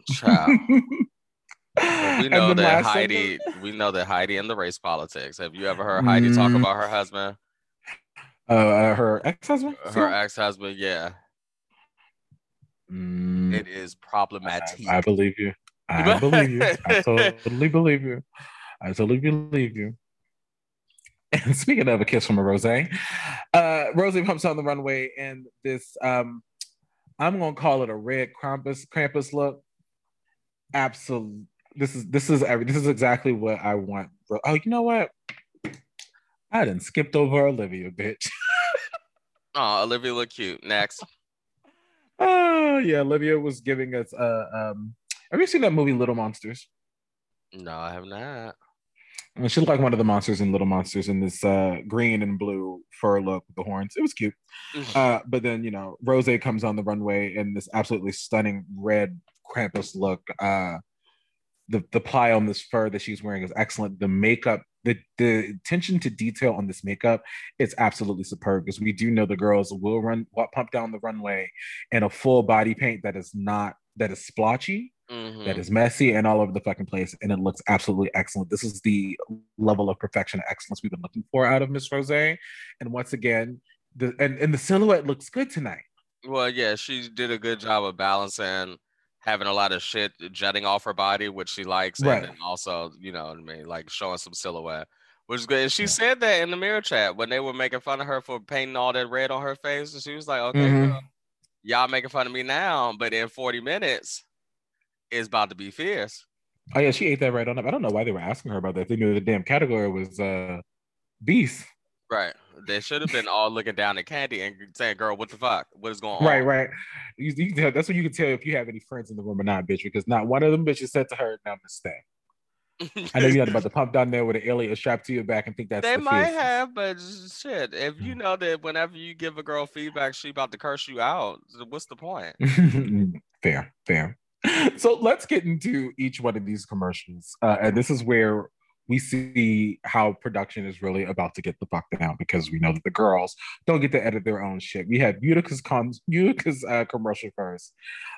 <laughs>
we know that Heidi. we know that Heidi and the race politics. Have you ever heard Heidi mm. talk about her husband?
Uh, uh her ex-husband.
Her ex-husband, yeah. Mm. It is problematic.
I, I believe you. I believe you. I totally believe you. I totally believe you. And <laughs> speaking of a kiss from a rose, uh, Rosie pumps on the runway in this. Um, I'm gonna call it a red Krampus Krampus look. Absolutely, this is this is every this is exactly what I want. Oh, you know what? I didn't skipped over Olivia, bitch. <laughs>
oh, Olivia look cute. Next. <laughs>
Oh yeah, Olivia was giving us. Uh, um, have you seen that movie Little Monsters?
No, I have not.
And she looked like one of the monsters in Little Monsters in this uh, green and blue fur look with the horns. It was cute. Mm-hmm. Uh, but then, you know, Rose comes on the runway in this absolutely stunning red Krampus look. Uh, the, the ply on this fur that she's wearing is excellent. The makeup, the, the attention to detail on this makeup is absolutely superb because we do know the girls will run, pump down the runway in a full body paint that is not, that is splotchy Mm-hmm. That is messy and all over the fucking place, and it looks absolutely excellent. This is the level of perfection and excellence we've been looking for out of Miss Rose. And once again, the and, and the silhouette looks good tonight.
Well, yeah, she did a good job of balancing having a lot of shit jutting off her body, which she likes, right. and also, you know what I mean, like showing some silhouette, which is good. And she yeah. said that in the mirror chat when they were making fun of her for painting all that red on her face, and she was like, "Okay, mm-hmm. girl, y'all making fun of me now, but in 40 minutes, is about to be fierce.
Oh yeah, she ate that right on up. I don't know why they were asking her about that. They knew the damn category was uh beast.
Right. They should have been all looking down at Candy and saying, "Girl, what the fuck? What is going
on?" Right, right. You, you tell, that's when you can tell if you have any friends in the room or not, bitch, because not one of them bitches said to her, "Now, stay." <laughs> I know you're not about to pump down there with an alien strapped to your back and think that's
they
the
might have, but shit, if you know that whenever you give a girl feedback, she about to curse you out, what's the point? <laughs>
fair, fair. <laughs> so let's get into each one of these commercials. Uh, and this is where we see how production is really about to get the fuck down because we know that the girls don't get to edit their own shit. We have Utica's, com- Utica's uh, commercial first.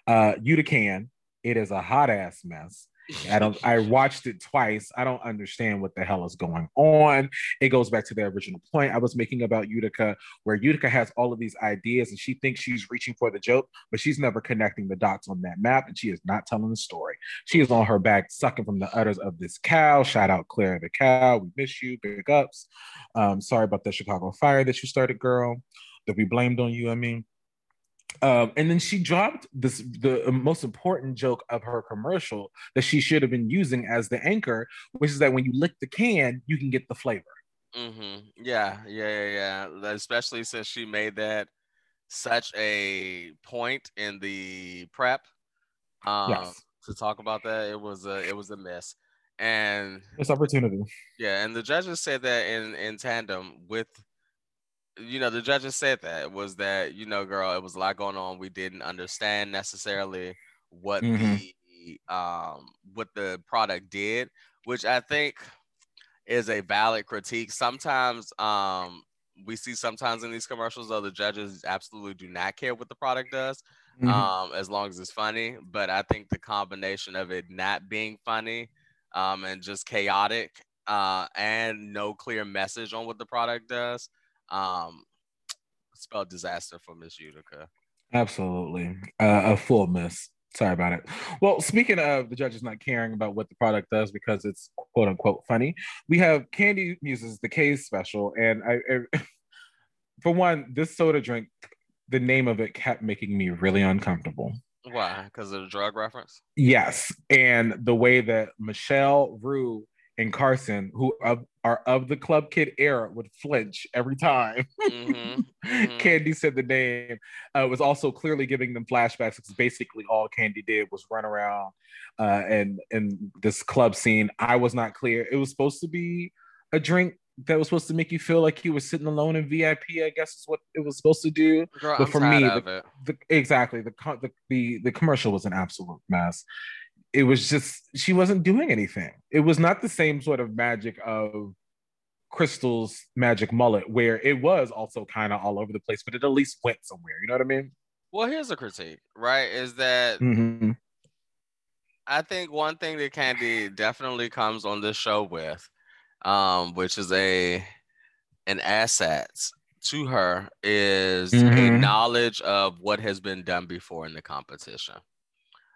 Uh, Utican, it is a hot ass mess. I don't. I watched it twice. I don't understand what the hell is going on. It goes back to the original point I was making about Utica, where Utica has all of these ideas and she thinks she's reaching for the joke, but she's never connecting the dots on that map, and she is not telling the story. She is on her back, sucking from the udders of this cow. Shout out Claire the cow. We miss you. Big ups. Um, sorry about the Chicago fire that you started, girl. That we blamed on you. I mean. Um, and then she dropped this the most important joke of her commercial that she should have been using as the anchor, which is that when you lick the can, you can get the flavor.
Mm-hmm. Yeah, yeah, yeah, yeah. Especially since she made that such a point in the prep. Um, yes. To talk about that, it was a it was a miss, and
this opportunity.
Yeah, and the judges said that in in tandem with you know, the judges said that was that, you know, girl, it was a lot going on. We didn't understand necessarily what mm-hmm. the um what the product did, which I think is a valid critique. Sometimes um we see sometimes in these commercials though the judges absolutely do not care what the product does mm-hmm. um as long as it's funny but i think the combination of it not being funny um and just chaotic uh and no clear message on what the product does um, spelled disaster for Miss Utica.
Absolutely, uh, a full miss. Sorry about it. Well, speaking of the judges not caring about what the product does because it's quote unquote funny, we have Candy Muse's the K special, and I, I <laughs> for one, this soda drink, the name of it kept making me really uncomfortable.
Why? Because of the drug reference?
Yes. And the way that Michelle, Ru, and Carson, who are of the Club Kid era, would flinch every time mm-hmm. Mm-hmm. <laughs> Kandi said the name. Uh, was also clearly giving them flashbacks because basically all Candy did was run around uh, and in this club scene. I was not clear. It was supposed to be a drink that was supposed to make you feel like you were sitting alone in VIP. I guess is what it was supposed to do.
Girl, but I'm for me, the,
the, exactly the, the the the commercial was an absolute mess. It was just she wasn't doing anything. It was not the same sort of magic of Crystal's magic mullet, where it was also kind of all over the place, but it at least went somewhere. You know what I mean?
Well, here's a critique, right? Is that mm-hmm. I think one thing that Candy definitely comes on this show with um, which is a an asset to her is mm-hmm. a knowledge of what has been done before in the competition.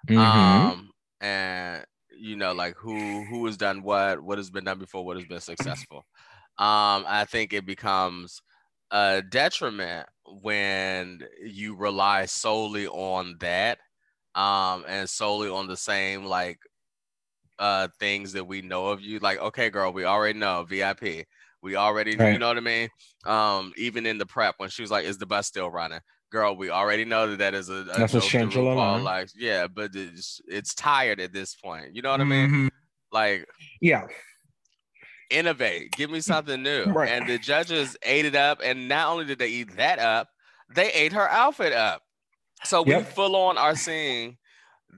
Mm-hmm. Um, and you know, like who who has done what, what has been done before, what has been successful. Um, I think it becomes a detriment when you rely solely on that um and solely on the same like uh things that we know of you like okay girl we already know vip we already right. you know what i mean um even in the prep when she was like is the bus still running girl we already know that that is a, a
that's what Shangela
like yeah but it's it's tired at this point you know what mm-hmm. i mean mm-hmm. like
yeah
innovate give me something new right. and the judges ate it up and not only did they eat that up they ate her outfit up so yep. we full on are seeing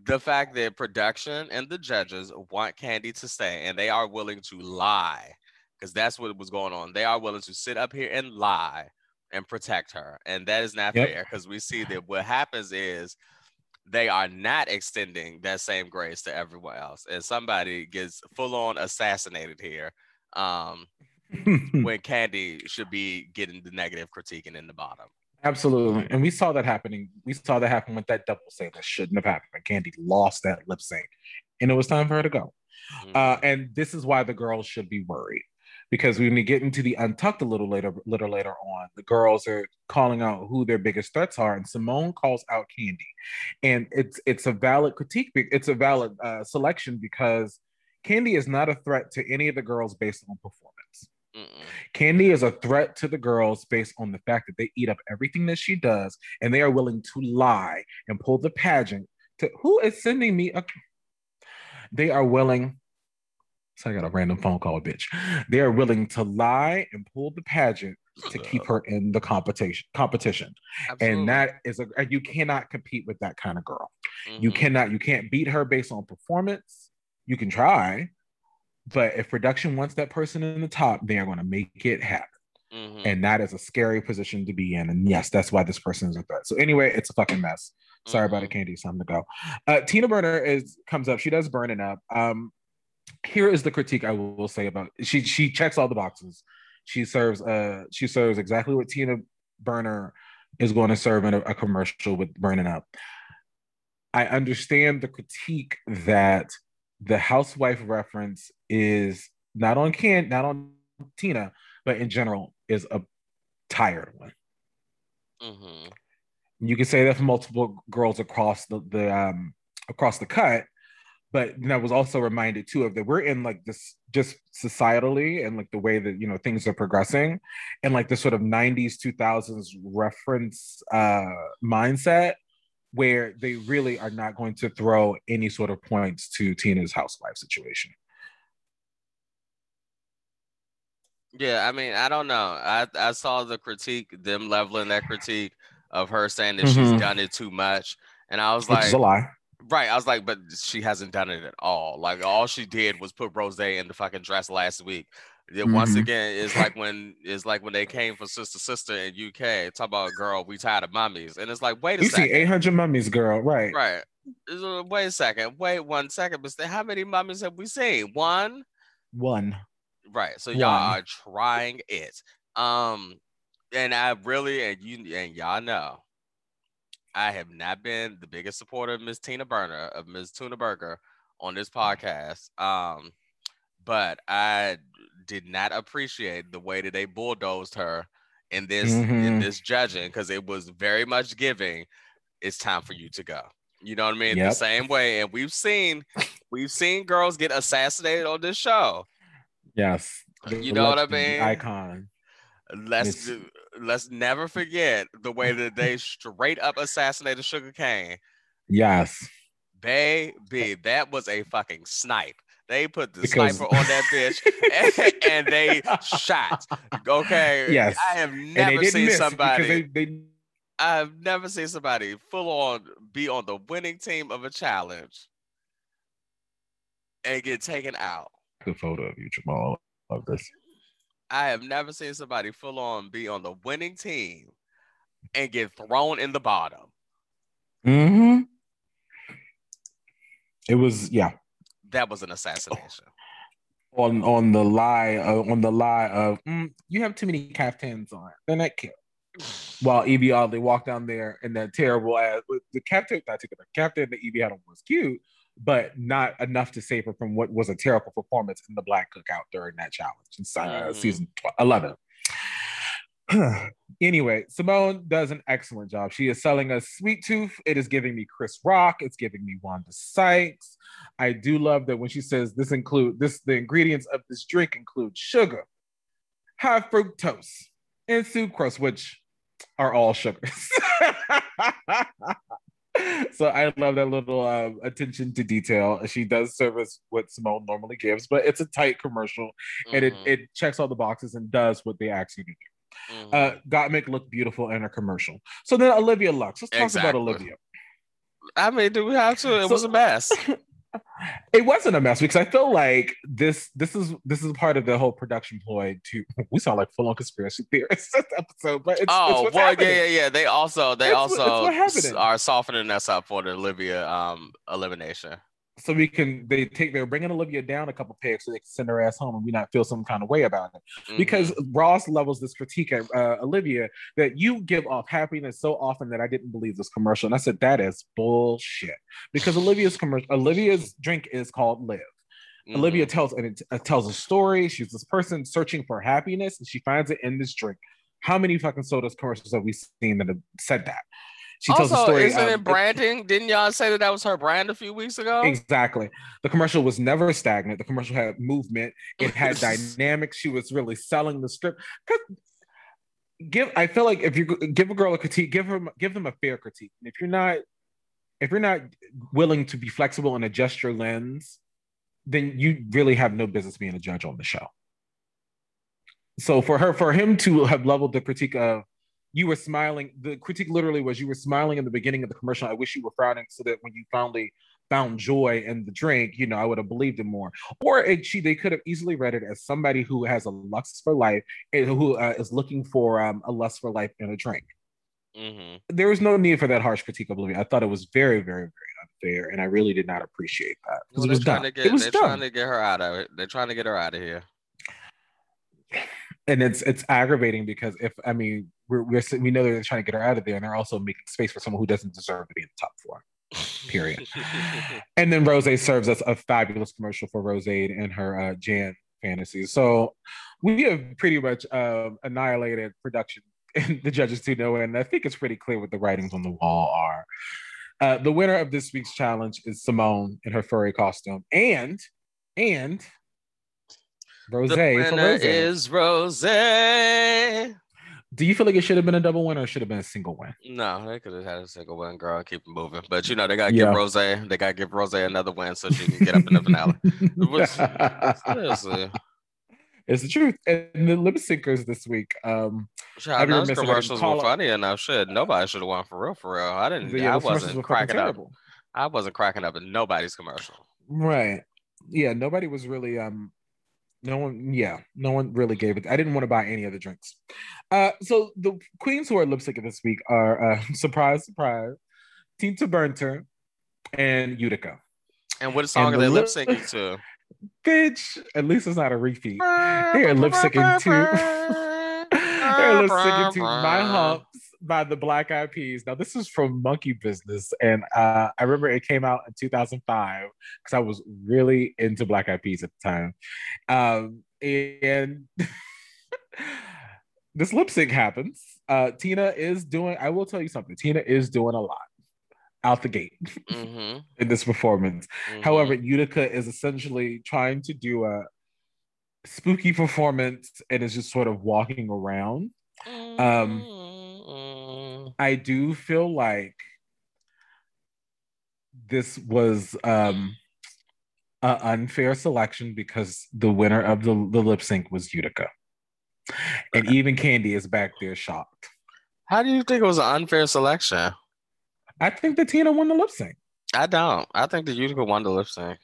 the fact that production and the judges want Candy to stay and they are willing to lie because that's what was going on. They are willing to sit up here and lie and protect her. And that is not yep. fair because we see that what happens is they are not extending that same grace to everyone else. And somebody gets full on assassinated here um, <laughs> when Candy should be getting the negative critiquing in the bottom.
Absolutely. And we saw that happening. We saw that happen with that double sync that shouldn't have happened. Candy lost that lip sync and it was time for her to go. Mm-hmm. Uh, and this is why the girls should be worried because when we get into the untucked a little later, little later on, the girls are calling out who their biggest threats are, and Symone calls out Candy, and it's it's a valid critique. It's a valid uh, selection because Candy is not a threat to any of the girls based on performance. Mm-mm. Kandi is a threat to the girls based on the fact that they eat up everything that she does and they are willing to lie and pull the pageant to who is sending me a they are willing so I got a random phone call, bitch. They are willing to lie and pull the pageant to keep her in the competition competition. Absolutely. And that is a you cannot compete with that kind of girl. Mm-hmm. You cannot, you can't beat her based on performance. You can try, but if production wants that person in the top, they are going to make it happen. Mm-hmm. And that is a scary position to be in. And yes, that's why this person is a threat. So anyway, it's a fucking mess. Sorry mm-hmm. about it, mm-hmm. It's time to go. Uh, Tina Burner is comes up. She does burning up. Um, here is the critique I will say about she. She checks all the boxes. She serves. Uh, she serves exactly what Tina Burner is going to serve in a, a commercial with burning up. I understand the critique that the housewife reference is not on Ken, not on Tina, but in general is a tired one. Mm-hmm. You can say that for multiple girls across the, the um across the cut, but I was also reminded too of that we're in like this just societally and like the way that you know things are progressing and like the sort of 90s 2000s reference uh mindset where they really are not going to throw any sort of points to Tina's housewife situation.
Yeah, I mean, I don't know. I I saw the critique, them leveling that critique of her saying that mm-hmm. she's done it too much, and I was Which like,
is a lie.
Right, I was like, but she hasn't done it at all. Like all she did was put Rose in the fucking dress last week. Mm-hmm. Once again, it's like when it's like when they came for Sister Sister in UK. Talk about girl, we tired of mummies, and it's like, wait a
you
second.
You see eight hundred mummies, girl, right?
Right. Wait a second. Wait one second. But how many mummies have we seen? One.
One.
Right. So y'all are trying it. Um, and I really and you and y'all know, I have not been the biggest supporter of Miss Tina Burner of Miss Tuna Burger on this podcast. Um, but I did not appreciate the way that they bulldozed her in this mm-hmm. in this judging because it was very much giving. It's time for you to go. You know what I mean? Yep. The same way, and we've seen we've seen girls get assassinated on this show.
Yes,
you know what I mean?
Icon.
Let's let's never forget the way that they straight up assassinated Shuga Cain.
Yes,
baby, that was a fucking snipe. They put the because... sniper on that bitch <laughs> and, and, they shot. Okay.
Yes.
I have never seen somebody. They, they... I've never seen somebody full on be on the winning team of a challenge and get taken out.
Good photo of you, Jamal, of this.
I have never seen somebody full on be on the winning team and get thrown in the bottom.
Mm-hmm. It was yeah
that was an assassination.
On on the lie uh, on the lie of mm, you have too many caftans on. They're not cute. While Yvie Oddly walked down there in that terrible ass the captain, not the captain that Yvie had on was cute, but not enough to save her from what was a terrible performance in the Black Cookout during that challenge in uh, mm. season 12, 11. <clears throat> anyway, Symone does an excellent job. She is selling a sweet tooth. It is giving me Chris Rock. It's giving me Wanda Sykes. I do love that when she says this include this the ingredients of this drink include sugar, high fructose, and sucrose, which are all sugars. <laughs> <laughs> so I love that little uh, attention to detail. She does service what Symone normally gives, but it's a tight commercial mm-hmm. and it, mm-hmm. it checks all the boxes and does what they ask you to do. Mm-hmm. Uh, Gottmik look beautiful in a commercial. So then Olivia Lux. Let's talk exactly. about Olivia.
I mean, do we have to? It so, was a mess. <laughs>
it wasn't a mess because I feel like this this is this is part of the whole production ploy to <laughs> we sound like full on conspiracy theorists this episode, but it's,
oh
it's well,
happening. yeah, yeah, yeah. They also they it's, also are softening us up for the Olivia um elimination
so we can they take they're bringing Olivia down a couple pegs so they can send her ass home and we not feel some kind of way about it. Mm-hmm. Because Ross levels this critique at uh, Olivia that you give off happiness so often that I didn't believe this commercial, and I said that is bullshit. Because Olivia's commercial, Olivia's drink is called Live. Mm-hmm. Olivia tells and it uh, tells a story. She's this person searching for happiness, and she finds it in this drink. How many fucking sodas commercials have we seen that have said that?
She tells also, a story. Isn't it branding? Didn't y'all say that that was her brand a few weeks ago?
Exactly. The commercial was never stagnant. The commercial had movement. It had <laughs> dynamics. She was really selling the script. Give. I feel like if you give a girl a critique, give her give them a fair critique. And if you're not, if you're not willing to be flexible and adjust your lens, then you really have no business being a judge on the show. So for her, for him to have leveled the critique of you were smiling. The critique literally was you were smiling in the beginning of the commercial. I wish you were frowning so that when you finally found joy in the drink, you know, I would have believed it more. Or it, she, they could have easily read it as somebody who has a lust for life and who uh, is looking for um, a lust for life in a drink. Mm-hmm. There was no need for that harsh critique of Olivia. I thought it was very, very, very unfair, and I really did not appreciate that
well,
it was
done. Get, it was they're trying to get her out of it. They're trying to get her out of here.
And it's it's aggravating because if I mean we're, we're we know they're trying to get her out of there, and they're also making space for someone who doesn't deserve to be in the top four. Period. <laughs> and then Rose serves us a fabulous commercial for Rose and her uh, Jan fantasy. So we have pretty much uh, annihilated production and the judges to know, and I think it's pretty clear what the writings on the wall are. Uh, the winner of this week's challenge is Symone in her furry costume, and and Rose. The
winner Rose. is Rose.
Do you feel like it should have been a double win or should have been a single win?
No, they could have had a single win, girl. Keep it moving. But you know, they gotta yeah. give Rose, they gotta give Rose another win so she can get up in the finale. <laughs>
seriously. It's the truth. And the lip syncers this week. Um
Child, those commercials were funny enough. Shit, nobody should have won for real, for real. I didn't yeah, I wasn't cracking up. I wasn't cracking up in nobody's commercial.
Right. Yeah, nobody was really um no one, yeah, no one really gave it. I didn't want to buy any of the drinks. Uh, so the queens who are lip syncing this week are uh, <laughs> surprise, surprise, Tina Burner and Utica.
And what song and are they lip syncing to? <laughs>
Bitch, at least it's not a repeat. They're lip syncing to. <laughs> Was singing to My Humps by the Black Eyed Peas. Now, this is from Monkey Business, and uh, I remember it came out in 2005 because I was really into Black Eyed Peas at the time. Um, and <laughs> this lip sync happens. Uh, Tina is doing, I will tell you something, Tina is doing a lot out the gate mm-hmm. <laughs> in this performance. Mm-hmm. However, Utica is essentially trying to do a spooky performance and is just sort of walking around. Um, mm-hmm. I do feel like this was um, an unfair selection because the winner of the, the lip sync was Utica. And even Candy is back there shocked.
How do you think it was an unfair selection?
I think that Tina won the lip sync.
I don't. I think the Utica won the lip sync.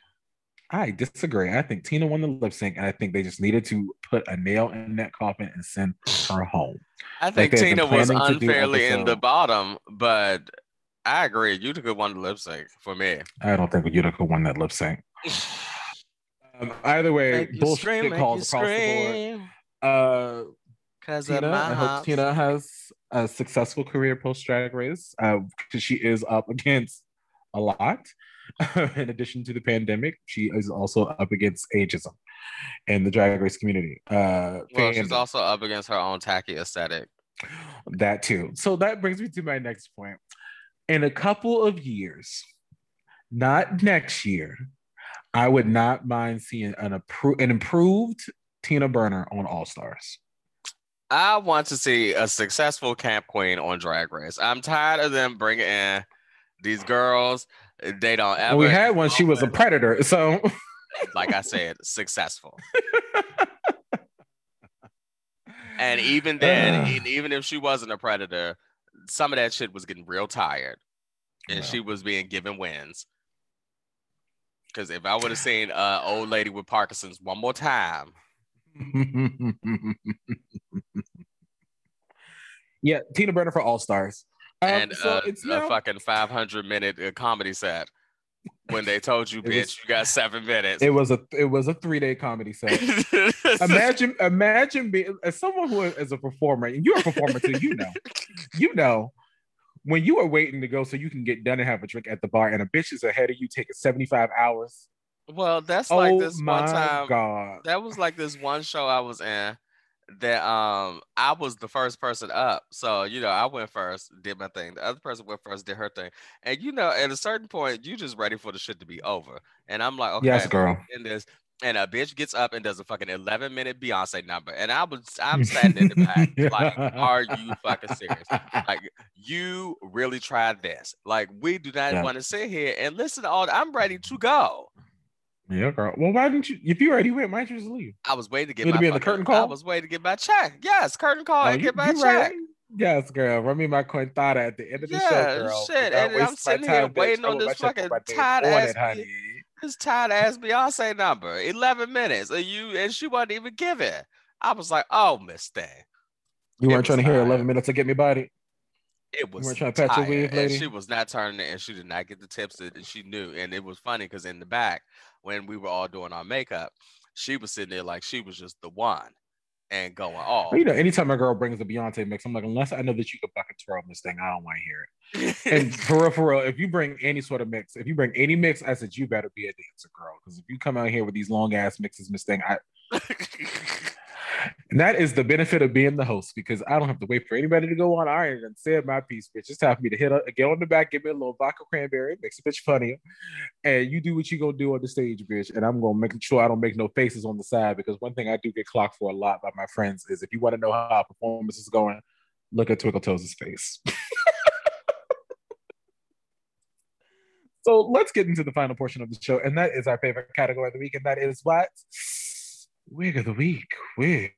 I disagree. I think Tina won the lip sync, and I think they just needed to put a nail in that coffin and send her home.
I think like Tina was unfairly in the bottom, but I agree. Utica won the lip sync for me.
I don't think Utica won that lip sync. <sighs> um, either way, bullshit scream, calls across scream. the board. Uh, Cause Tina, I hope Tina has a successful career post Drag Race because uh, she is up against a lot. <laughs> in addition to the pandemic, she is also up against ageism in the drag race community. Uh,
well, she's also up against her own tacky aesthetic.
That too. So that brings me to my next point. In a couple of years, not next year, I would not mind seeing an, appro- an improved Tina Burner on All Stars.
I want to see a successful camp queen on Drag Race. I'm tired of them bringing in these girls. They don't ever.
we had one. She was a predator. So,
like I said, successful. <laughs> and even then, uh, even if she wasn't a predator, some of that shit was getting real tired, and yeah. she was being given wins. Because if I would have seen an old lady with Parkinson's one more time, <laughs>
yeah, Tina Burner for All Stars.
Um, and so uh, it's now... a fucking 500 minute uh, comedy set when they told you, <laughs> bitch, was, you got seven minutes.
It was a it was a three day comedy set. <laughs> imagine imagine being as someone who is a performer, and you're a performer too. You know, you know when you are waiting to go so you can get done and have a drink at the bar, and a bitch is ahead of you taking 75 hours.
Well, that's like oh this one time. God. That was like this one show I was in that um I was the first person up. So, you know, I went first, did my thing. The other person went first, did her thing. And you know, at a certain point, you just ready for the shit to be over. And I'm like, okay,
yes, girl.
In this, and a bitch gets up and does a fucking 11 minute Beyonce number. And I was, <laughs> I'm standing in the back, like, are you fucking serious? <laughs> Like, you really tried this. Like, we do not yeah. want to sit here and listen to all. I'm ready to go.
Yeah, girl. Well, why didn't you? If you already went, why didn't you just leave?
I was waiting to get. You my be in the curtain call. I was waiting to get my check. Yes, curtain call oh, and you, get my check. Right.
Yes, girl. Run me my cointada at the end of the yeah, show, girl.
Shit, and I'm sitting here waiting on this fucking tired ass, honey. this tired ass Beyonce number. Eleven minutes, and you and she wasn't even giving. I was like, oh, Miss Thing.
You weren't trying to hear eleven minutes to get me body.
It was you trying to patch your weave, lady. she was not turning it, and she did not get the tips that she knew. And it was funny because in the back, when we were all doing our makeup, she was sitting there like she was just the one and going off.
You know, anytime a girl brings a Beyonce mix, I'm like, unless I know that you can fucking twirl this thing, I don't want to hear it. and <laughs> for real, for real, if you bring any sort of mix, if you bring any mix, I said you better be a dancer, girl. Because if you come out here with these long ass mixes, Miss Thing, I <laughs> And that is the benefit of being the host because I don't have to wait for anybody to go on iron and say my piece, bitch. Just have me to hit a, get on the back, give me a little vodka cranberry, makes a bitch funnier. and you do what you gonna do on the stage, bitch. And I'm gonna make sure I don't make no faces on the side because one thing I do get clocked for a lot by my friends is if you want to know how performance is going, look at Twinkle Toes' face. <laughs> so let's get into the final portion of the show, and that is our favorite category of the week, and that is what Wig of the week. Wig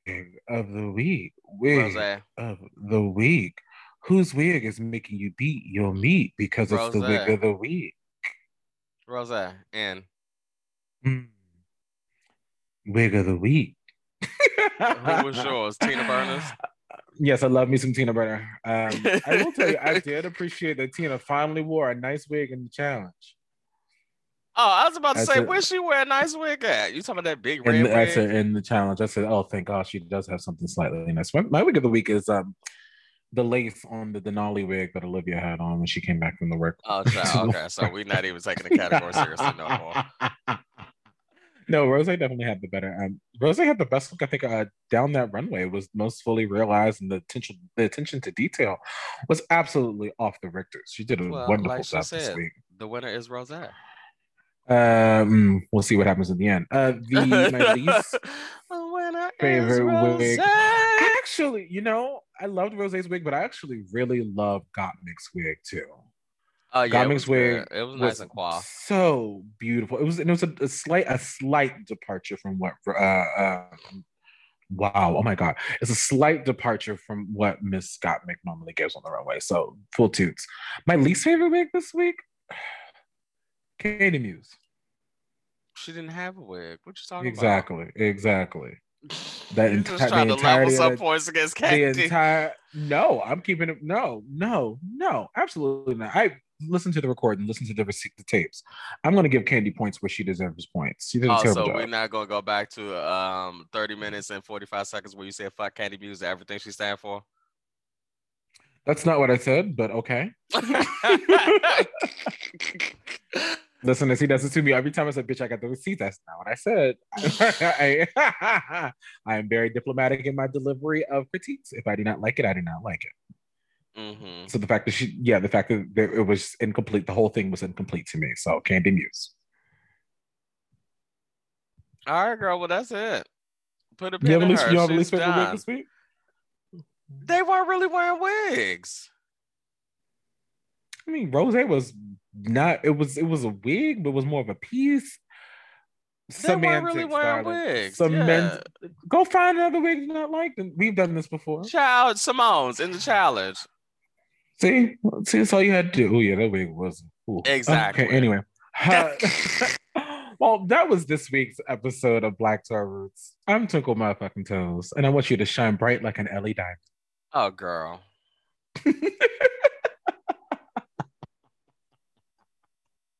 of the week. Wig Rose. of the week. Whose wig is making you beat your meat because Rose. it's the wig of the week?
Rose and
mm. wig of the week.
Who was <laughs> yours? Tina Burners.
Yes, I love me some Tina Burner. Um, I will tell you, I <laughs> did appreciate that Tina finally wore a nice wig in the challenge.
Oh, I was about to
I
say,
said-
where she wear a nice wig at? You talking about that big red
And I
wig?
said in the challenge, I said, "Oh, thank God, she does have something slightly nice." My, my wig of the week is um the lace on the Denali wig that Olivia had on when she came back from the work.
Oh, <laughs> child. okay. So we're not even taking the category seriously no more. <laughs>
no, Rose definitely had the better. Um, Rose had the best look. I think uh, down that runway was most fully realized, and the attention, the attention to detail was absolutely off the Richters. She did a
Well,
wonderful
like
job this week.
The winner is Rosette.
Um, we'll see what happens in the end. Uh, the my <laughs> least favorite wig. Actually, you know, I loved Rose's wig, but I actually really loved Gottmik's wig too.
Oh yeah, it
Gottmik's
was,
wig
good. it was
was
nice and qual.
so beautiful. It was and it was a, a slight a slight departure from what uh, uh wow oh my god it's a slight departure from what Miss Gottmik normally gives on the runway. So full toots. My least favorite wig this week, Candy Muse.
She didn't have a wig. What you talking
about? Exactly,
exactly. <laughs>
That enti-
just
the
trying to level some points against
the entire no i'm keeping it no no no absolutely not i listen to the recording listen to the receipt the tapes i'm going to give candy points where she deserves points she did a
Oh,
terrible
so we're not gonna go back to um 30 minutes and 45 seconds where you said fuck Candy Muse everything she stand for.
That's not what i said but okay. <laughs> Listen as he does it to me every time i said bitch i got the receipt. That's not what i said. <laughs> I, <laughs> I am very diplomatic in my delivery of critiques. If i do not like it i do not like it.
Hmm
so the fact that she yeah the fact that it was incomplete the whole thing was incomplete to me. So candy muse.
All right, girl. Well, that's it. Put a pin
you
in
least
her.
you have a least favorite wig
done.
this week
They weren't really wearing wigs.
I mean, Rose was not. It was. It was a wig, but it was more of a piece.
They weren't really wearing wigs. Yeah.
Go find another wig you not like. And We've done this before.
Child Symone's in the challenge.
See, see, that's all you had to do. Oh yeah, that wig was ooh.
Exactly.
Okay, anyway. <laughs> <laughs> Well, that was this week's episode of Black to Our Roots. I'm Twinkle Fucking Toes, and I want you to shine bright like an LED diamond.
Oh, girl. <laughs>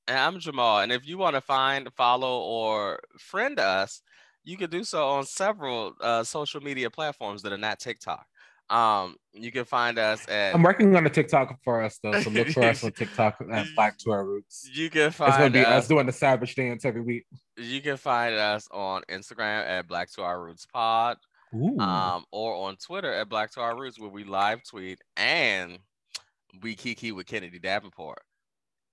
And I'm Jamal. And if you want to find, follow, or friend us, you can do so on several uh, social media platforms that are not TikTok. Um, you can find us at
I'm working on a TikTok for us though, so look for us on <laughs> TikTok at <laughs> Black to Our Roots.
you can find
It's gonna be us
us
doing the savage dance every week.
you can find us on Instagram at Black to Our Roots Pod,
Ooh.
um, or on Twitter at Black to Our Roots, where we live tweet and we kiki with Kennedy Davenport.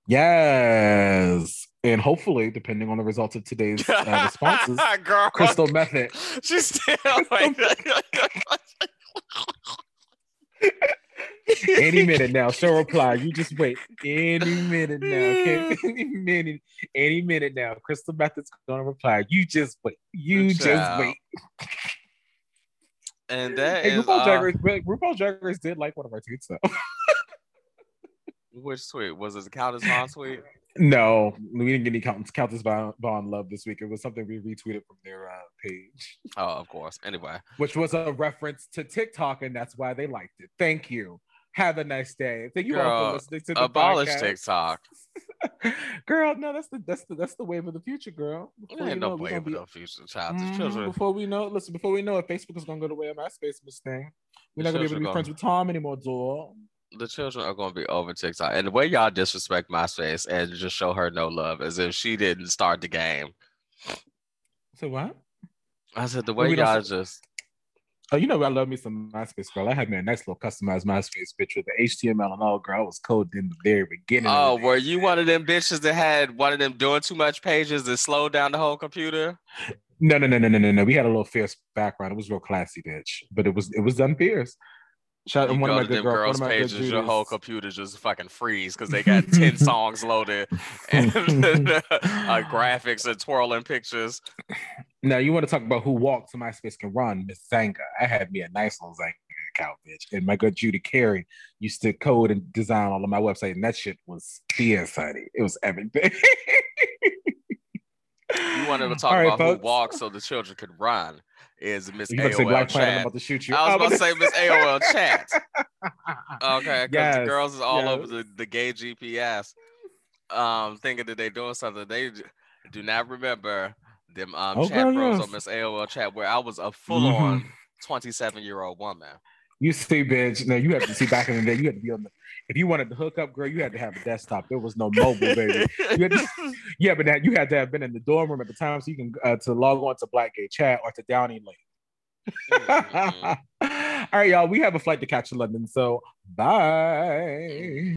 yes, and hopefully, depending on the results of today's uh, responses, <laughs>
Girl,
Crystal Methyd. <laughs>
She's still like <laughs>
Any minute now, she'll reply. You just wait. Any minute now. Okay? Any minute. Any minute now. Crystal Methyd's gonna reply. You just wait. You
Good
just wait.
And that
Hey,
is
RuPaul Drag
uh,
Race. RuPaul Drag Race did like one of our tweets though. <laughs>
which tweet was it? The Countess Vaughn tweet?
No, we didn't get any Countess, Countess Vaughn, Vaughn love this week. It was something we retweeted from their uh, page,
Oh, of course. Anyway,
which was a reference to TikTok, and that's why they liked it. Thank you. Have a nice day. Thank you all for listening to the
abolish
podcast.
TikTok. <laughs> <laughs>
girl, no, that's the that's the that's the wave of the future, girl. Before
ain't no
it, we
way
gonna
with
be-
no future child. The
Mhm,
children,
Before we know, listen. Before we know it, Facebook is gonna go the way of MySpace, Miss Thing. We're
The
not gonna be able to be
gonna-
friends with Tom anymore, doll.
the children are going to be over TikTok. And the way y'all disrespect my space and just show her no love as if she didn't start the game.
So what?
I said the way y'all just
Oh, you know I love me some MySpace, girl. I had me a nice little customized MySpace bitch with the HTML and all, girl. I was coded in the very beginning.
Oh, were you one of them bitches that had one of them doing too much pages that slowed down the whole computer?
No, no, no, no, no, no, no. We had a little fierce background. It was real classy, bitch. But it was it was done fierce. Shout out one of my good
them
girls,
girls'
one of my good
pages, your whole computer just fucking freeze because they got 10 <laughs> songs loaded <laughs> and <laughs> uh, graphics and twirling pictures.
Now you want to talk about who walks and MySpace can run? Miss Xanga. I had me a nice little Xanga account, bitch. And my good Judy Carey used to code and design all of my website, and that shit was fierce, honey. It was everything. <laughs>
You wanted to talk
right,
about
folks.
who walked so the children could run is Miss
to say
AOL
Black Planet? I'm
chat.
about to shoot you.
I was
Oh,
about to say Miss AOL chat. <laughs> Okay, because the girls is all over the, the gay GPS. um thinking that they're doing something. They do not remember them um oh, chat bros yes. on Miss AOL chat where I was a full on mm-hmm. 27 year old woman.
You see, bitch. Now you have to see back in the day. You had to be on the. If you wanted to hook up, girl, you had to have a desktop. There was no mobile, baby. To, <laughs> yeah, but now you had to have been in the dorm room at the time so you can uh, to log on to Black Gay Chat or to Downelink. mm-hmm. <laughs> All right, y'all. We have a flight to catch in London, so bye.